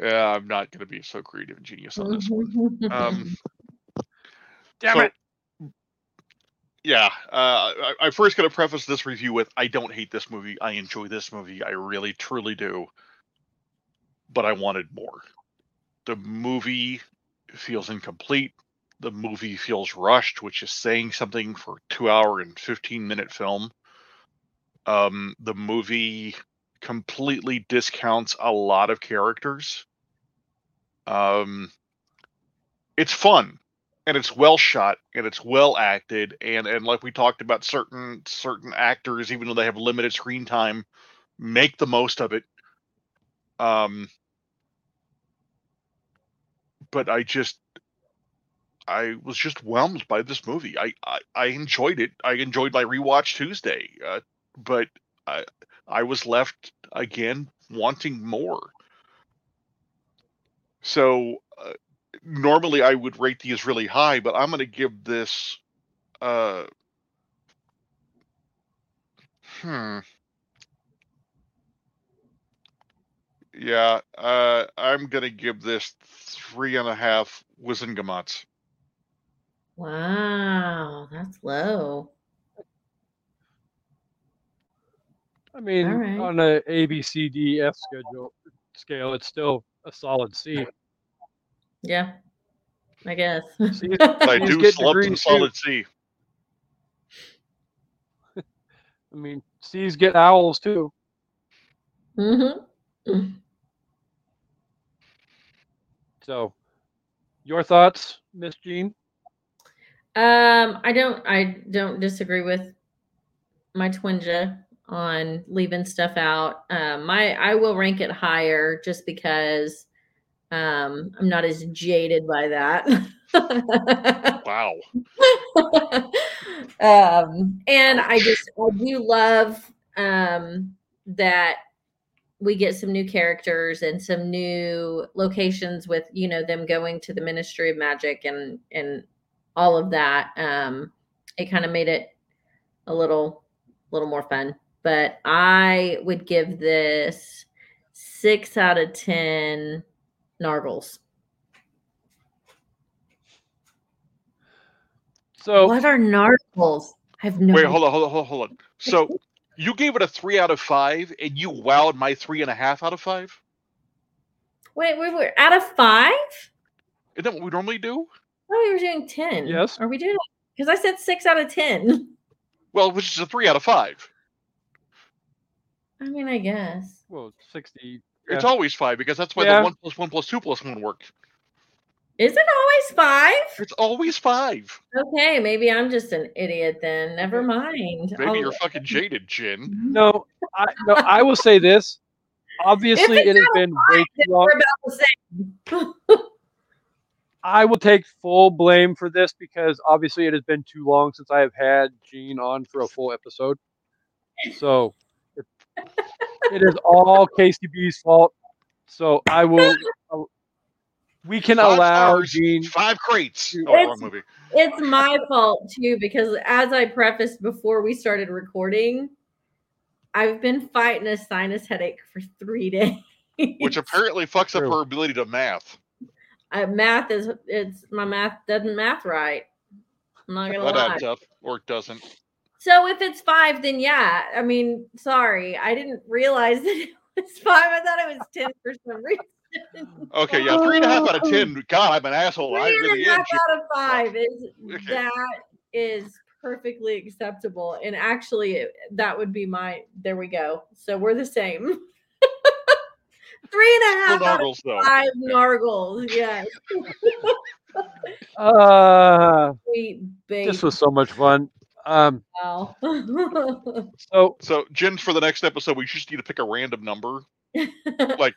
Yeah, I'm not going to be so creative and genius on this one. Um, Damn so- it! Yeah, uh, I, I first got to preface this review with I don't hate this movie. I enjoy this movie. I really, truly do. But I wanted more. The movie feels incomplete. The movie feels rushed, which is saying something for a two hour and 15 minute film. Um, the movie completely discounts a lot of characters. Um, it's fun and it's well shot and it's well acted and and like we talked about certain certain actors even though they have limited screen time make the most of it. Um but i just i was just whelmed by this movie. I i, I enjoyed it. I enjoyed my rewatch tuesday uh, but i i was left again wanting more so uh, normally I would rate these really high, but I'm going to give this. Uh, hmm. Yeah, uh, I'm going to give this three and a half Wizengamots. wow, that's low. I mean, Alright. on a A B C D F schedule scale, it's still a solid C. Yeah. I guess. See, I These do get slump in degrees, too. solid C. I mean, C's get owls too. mm-hmm. So, your thoughts, Miss Jean? Um, I don't I don't disagree with my twinja on leaving stuff out. Um, my I will rank it higher just because um I'm not as jaded by that. Wow. um and I just I do love um that we get some new characters and some new locations with you know them going to the ministry of magic and and all of that um it kind of made it a little little more fun but i would give this six out of ten nargles So, what are nargles i have no Wait, hold on, hold on, hold on, hold on. So you gave it a three out of five, and you wowed my three and a half out of five. wait wait wait out of five Isn't that what we normally do? oh we were doing 10 Yes. are we doing because i said six out of ten Well, which is a three out of five. I mean i guess well, 60. It's always five because that's why Yeah. the one plus one plus two plus one worked. is it always five It's always five. Okay, maybe I'm just an idiot then. Never mind. Maybe I'll- you're fucking jaded, Jin. No, I no, I will say this. Obviously, it's it has been way too long. We're about the same. I will take full blame for this because obviously it has been too long since I have had Gene on for a full episode. So it, it is all KCB's fault. So I will. uh, we can Five allow stars, Gene. Five crates. Oh, It's- wrong movie. It's my fault too, because as I prefaced before we started recording, I've been fighting a sinus headache for three days. Which apparently fucks up her ability to math. uh, math is it's my math doesn't math right. I'm not gonna That lie. adds up, or doesn't. So if it's five, then yeah. I mean, sorry, I didn't realize that it was five. I thought it was ten for some reason. Okay, yeah, three and a half out of ten. God, I'm an asshole. I Three and really a half out of five is Okay. that is perfectly acceptable. And actually, it- that would be my. There we go. So we're the same. Three and a out of Nargles, though. five nargles. Yes. Uh, Sweet baby. this was so much fun. Um, Wow. so So, Jen, for the next episode, we just need to pick a random number. Like,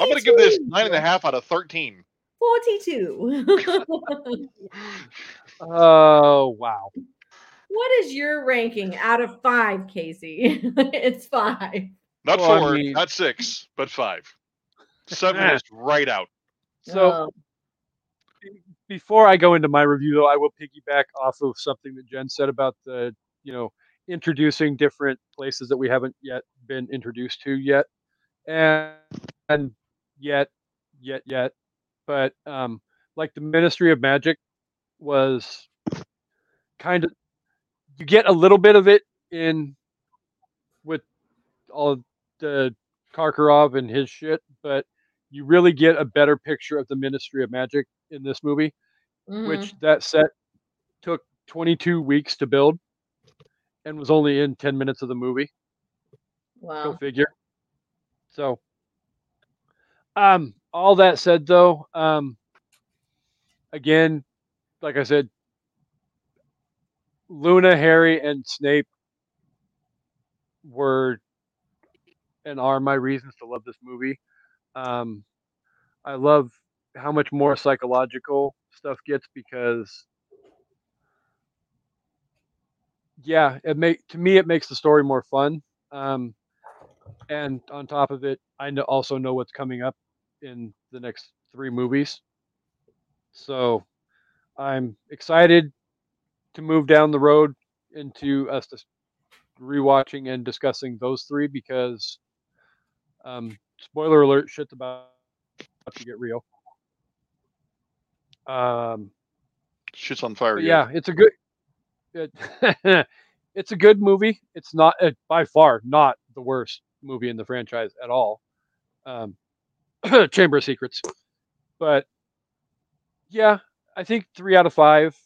I'm going to give this nine and a half out of 13. 42. oh wow. what is your ranking out of five, Kasey? it's five. Not Well, I four, mean- not six, but five. Seven is right out. So Oh, before I go into my review, though, I will piggyback off of something that Jen said about the, you know, introducing different places that we haven't yet been introduced to yet, and and yet, yet, yet, but um, like the Ministry of Magic was kind of you get a little bit of it in with all the Karkaroff and his shit, but you really get a better picture of the Ministry of Magic in this movie, mhm. which that set took 22 weeks to build and was only in 10 minutes of the movie. Wow. Go figure. So, um, all that said, though, um, again, like I said, Luna, Harry, and Snape were and are my reasons to love this movie. Um, I love how much more psychological stuff gets because, yeah, it make to me it makes the story more fun. Um, and on top of it, I know, also know what's coming up in the next three movies. So I'm excited to move down the road into us dis- rewatching and discussing those three because, um, spoiler alert, shit's about to get real. Um, Shit's on fire. yeah, it's a good. It, it's a good movie. It's not uh, by far not the worst movie in the franchise at all. Um, Chamber of Secrets, but yeah, I think three out of five.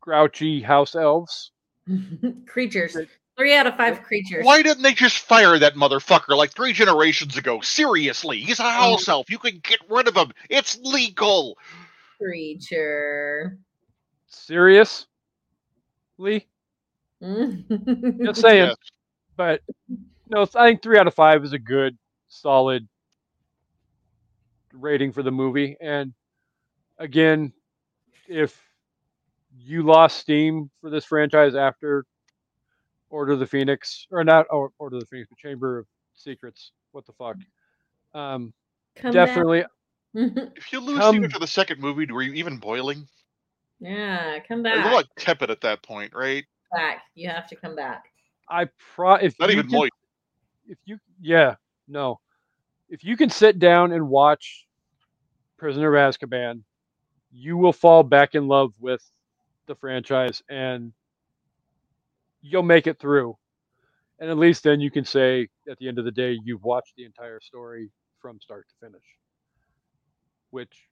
Grouchy house elves. creatures. It- Three out of five creatures. Why didn't they just fire that motherfucker like three generations ago? Seriously, he's a house elf. You can get rid of him. It's legal. Creature. Serious, Lee. Mm. Just saying. Yes. but no, it's- I think three out of five is a good, solid rating for the movie. And again, if you lost steam for this franchise after Order of the Phoenix, or not or Order of the Phoenix, but Chamber of Secrets, what the fuck? Um, Come back. definitely, If you lose Come- steam after the second movie, were you even boiling? yeah, come back. You're back. like tepid at that point, right? back. You have to come back. I pro if Not you even can- moist. if you yeah no if you can sit down and watch prisoner of azkaban you will fall back in love with the franchise and you'll make it through. And at least then you can say at the end of the day you've watched the entire story from start to finish. Which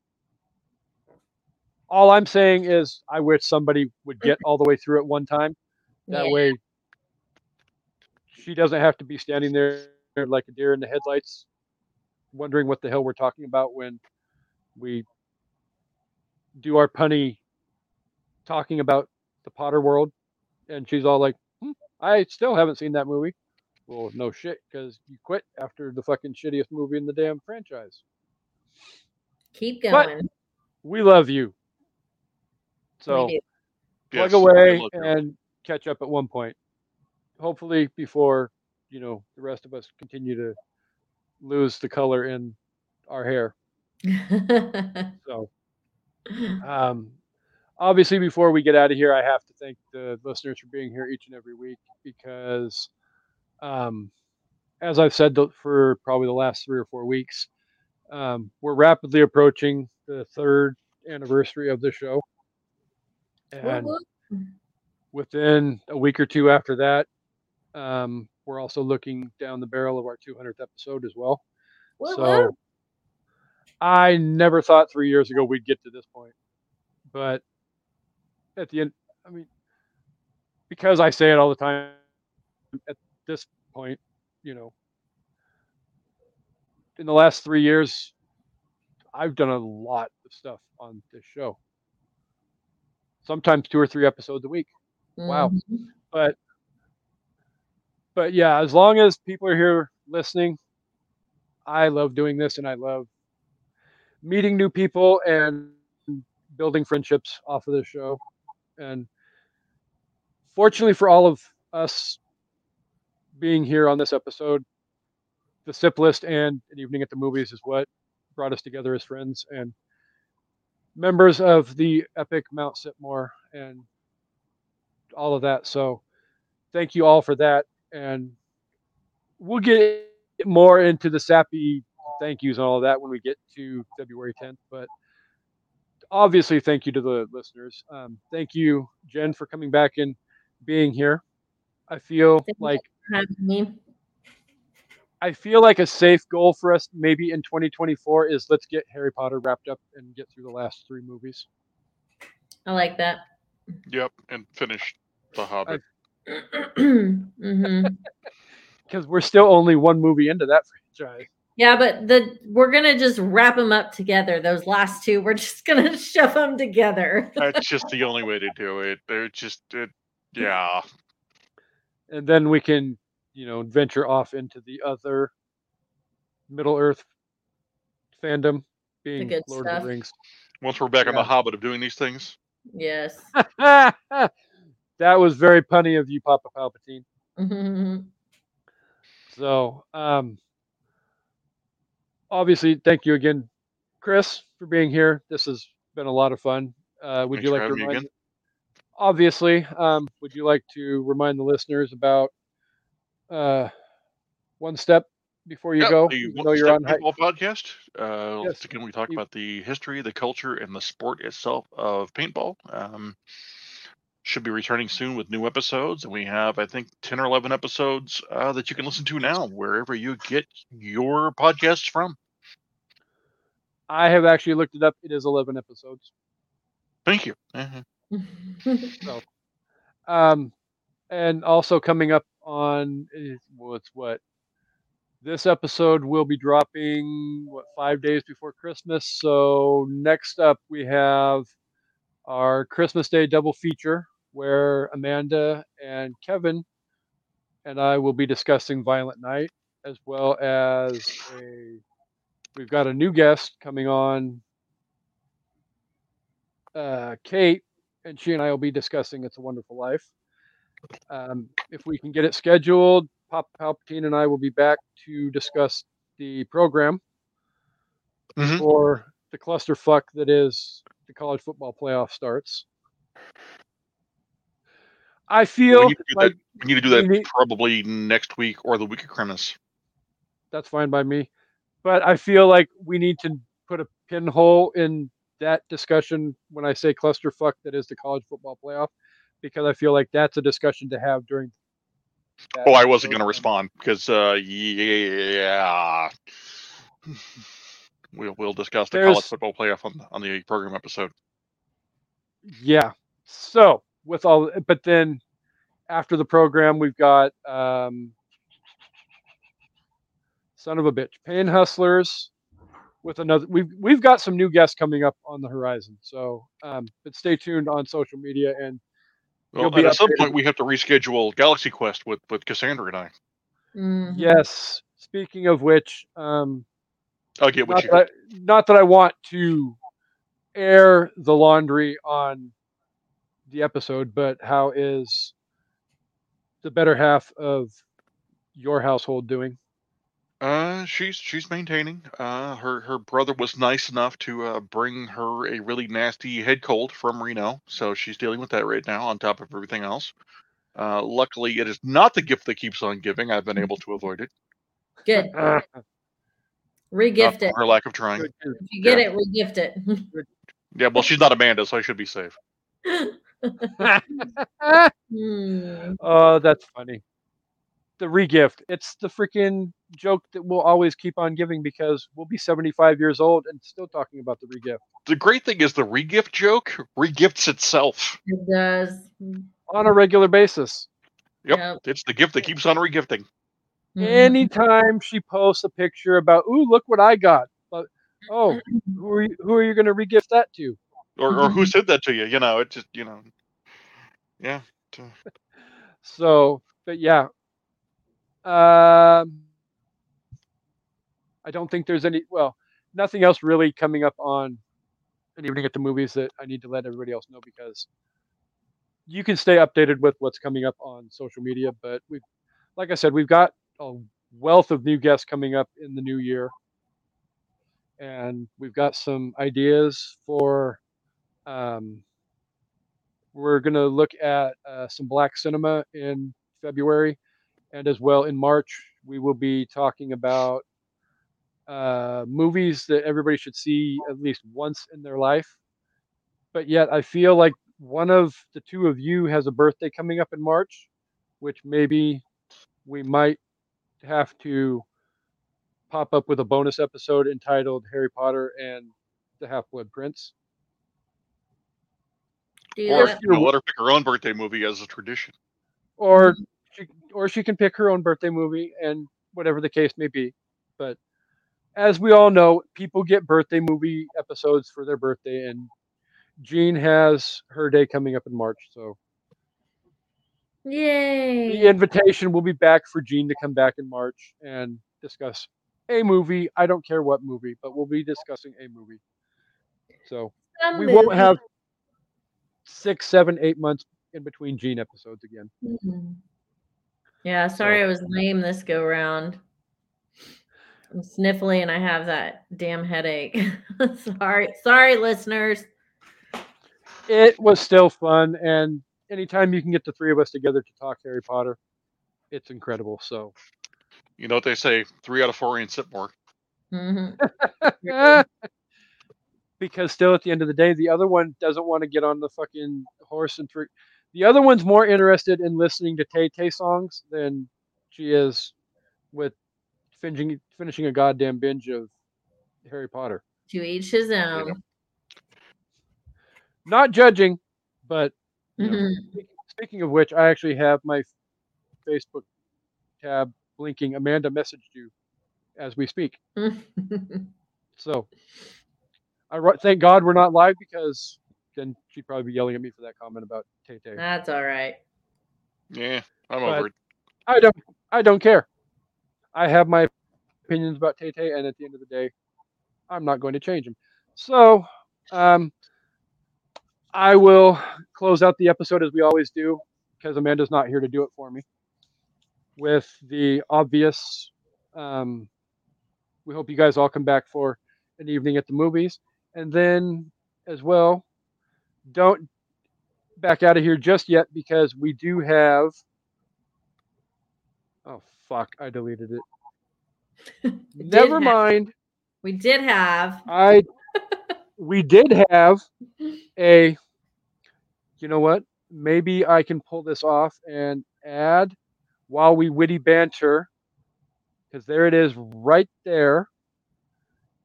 all i'm saying is i wish somebody would get all the way through it one time. That Yeah. way she doesn't have to be standing there like a deer in the headlights wondering what the hell we're talking about when we do our punny talking about the potter world and she's all like hmm, i still haven't seen that movie well no shit because you quit after the fucking shittiest movie in the damn franchise Keep But- going. we love you so we plug Yes, away love you. and catch up at one point. Hopefully, before you know the rest of us continue to lose the color in our hair. So, um, obviously, before we get out of here, I have to thank the listeners for being here each and every week because, um, as I've said for probably the last three or four weeks, um, we're rapidly approaching the third anniversary of the show. And within a week or two after that, um, we're also looking down the barrel of our 200th episode as well. So. I never thought three years ago we'd get to this point, but at the end, I mean, because I say it all the time. At this point, you know, in the last three years, I've done a lot of stuff on this show. Sometimes two or three episodes a week. Wow. Mhm. But but yeah, as long as people are here listening, I love doing this and I love meeting new people and building friendships off of this show. And fortunately for all of us being here on this episode, the simplest and an evening at the movies is what brought us together as friends and members of the epic Mount Sipmore and all of that. So thank you all for that. And we'll get more into the sappy thank yous and all of that when we get to February 10th. But obviously, thank you to the listeners. Um, thank you, Jen, for coming back and being here. I feel Thank like Having me. I feel like a safe goal for us maybe in 2024 is let's get Harry Potter wrapped up and get through the last three movies. I like that. Yep, and finish The Hobbit. Because we're still only one movie into that franchise. Yeah, but the we're gonna just wrap them up together. Those last two, we're just gonna shove them together. That's just the only way to do it. They're just, it, yeah. And then we can, you know, venture off into the other Middle Earth fandom, being good Lord stuff. of the Rings. Once we're back on the Yeah. Hobbit of doing these things, yes. that was very punny of you, Papa Palpatine. Mhm. So, um, obviously, thank you again, Chris, for being here. This has been a lot of fun. Uh, would Thanks you like to remind? Obviously, um, would you like to remind the listeners about uh, one step before you Yeah, go? the One you're on high- Paintball podcast. Uh, Yes, again, we talk you- about the history, the culture, and the sport itself of paintball. Um, should be returning soon with new episodes, and we have, I think, ten or eleven episodes uh, that you can listen to now wherever you get your podcasts from. I have actually looked it up. It is 11 episodes. Thank you. Mhm. So, um, and also coming up on eh, what's what this episode will be dropping what five days before Christmas. So next up we have our Christmas Day double feature where Amanda and Kevin and I will be discussing Violent Night as well as a we've got a new guest coming on uh, Kate and she and I will be discussing It's a Wonderful Life. Um, if we can get it scheduled, Pop Palpatine and I will be back to discuss the program Mhm. for the clusterfuck that is the college football playoff starts. I We feel do like that, we need to do that need- probably next week or the week of Christmas. that's fine by me, but I feel like we need to put a pinhole in that discussion when I say clusterfuck that is the college football playoff, because I feel like that's a discussion to have during. Oh, I wasn't going to respond because, uh, yeah, we'll we'll discuss the college football playoff on on the program episode. Yeah. So with all, but then after the program, we've got um, son of a bitch, Pain Hustlers, with another. We've we've got some new guests coming up on the horizon. So, um, but stay tuned on social media and Well, be and at some updated. point we have to reschedule Galaxy Quest with with Cassandra and I. Mhm. yes. Speaking of which, um, I'll get not you. that, I, not that I want to air the laundry on the episode, but how is the better half of your household doing? Uh, she's she's maintaining. Uh, her her brother was nice enough to uh, bring her a really nasty head cold from Reno, so she's dealing with that right now on top of everything else. Uh, luckily, it is not the gift that keeps on giving. I've been able to avoid it. Good. Regift it. for her lack of trying. good, good. If you get it, regift it. Yeah, well, she's not Amanda, so I should be safe. Hmm. oh, that's funny. the regift. It's the freaking joke that we'll always keep on giving because we'll be 75 years old and still talking about the regift The great thing is the regift joke regifts itself. It does. on a regular basis. Yep, Yep. it's the gift that keeps on regifting. Mhm. Anytime she posts a picture about, ooh, look what I got. But oh, who are you, who are you going to regift that to? Or, or who said that to you? You know, it just you know. Yeah. So, but yeah. Um, I don't think there's any, well, nothing else really coming up on an evening at the movies that I need to let everybody else know because you can stay updated with what's coming up on social media. But we, like I said, we've got a wealth of new guests coming up in the new year. And we've got some ideas for, um, we're going to look at uh, some black cinema in February, and as well in March, we will be talking about uh, movies that everybody should see at least once in their life. But yet, I feel like one of the two of you has a birthday coming up in March, which maybe we might have to pop up with a bonus episode entitled Harry Potter and the Half Blood Prince. Do Or that. you know, let her pick her own birthday movie as a tradition. or mm-hmm. she, or she can pick her own birthday movie and whatever the case may be. But as we all know, people get birthday movie episodes for their birthday, and Jen has her day coming up in March, so Yay. the invitation will be back for Jen to come back in March and discuss a movie. I don't care what movie, but we'll be discussing a movie. So Some we won't have six, seven, eight months in between Jen episodes again. Mhm. Yeah, sorry I was lame this go round. I'm sniffly and I have that damn headache. sorry, sorry, listeners. it was still fun and anytime you can get the three of us together to talk harry potter it's incredible so You know what they say? Three out of four ain't sit more. Mhm. Because still at the end of the day the other one doesn't want to get on the fucking horse and three the other one's more interested in listening to tay tay songs than she is with finishing finishing a goddamn binge of harry potter To each his own. not judging but you know, mm-hmm. Speaking of which, I actually have my Facebook tab blinking. Amanda messaged you as we speak. So I wrote- thank God we're not live because then she'd probably be yelling at me for that comment about Tay Tay. That's all right. Yeah, I'm But- over it. I don't I don't care. I have my opinions about Tay Tay, and at the end of the day, I'm not going to change them. So um, I will close out the episode as we always do, because Amanda's not here to do it for me. With the obvious, um, we hope you guys all come back for an evening at the movies, and then as well, don't back out of here just yet because we do have Oh fuck! I deleted it. Never have- mind. We did have. I we did have a. You know what? Maybe I can pull this off and add while we witty banter, because there it is right there.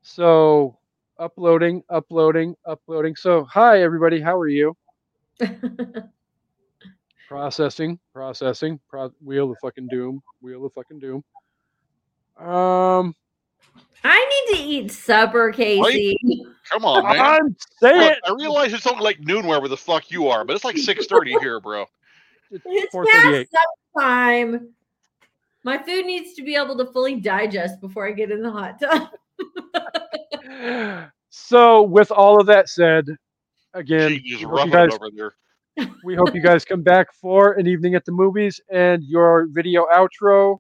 So uploading, uploading, uploading. So hi everybody, how are you? Processing, processing. Pro- wheel of fucking doom. Wheel of fucking doom. Um, I need to eat supper, Kasey. Come on, man. I'm saying Look, I realize it's only like noon wherever the fuck you are, but it's like six thirty here, bro. It's Four thirty-eight. past supper time. My food needs to be able to fully digest before I get in the hot tub. so with all of that said, again, She we is hope, you guys, over there. we hope you guys come back for an evening at the movies and your video outro.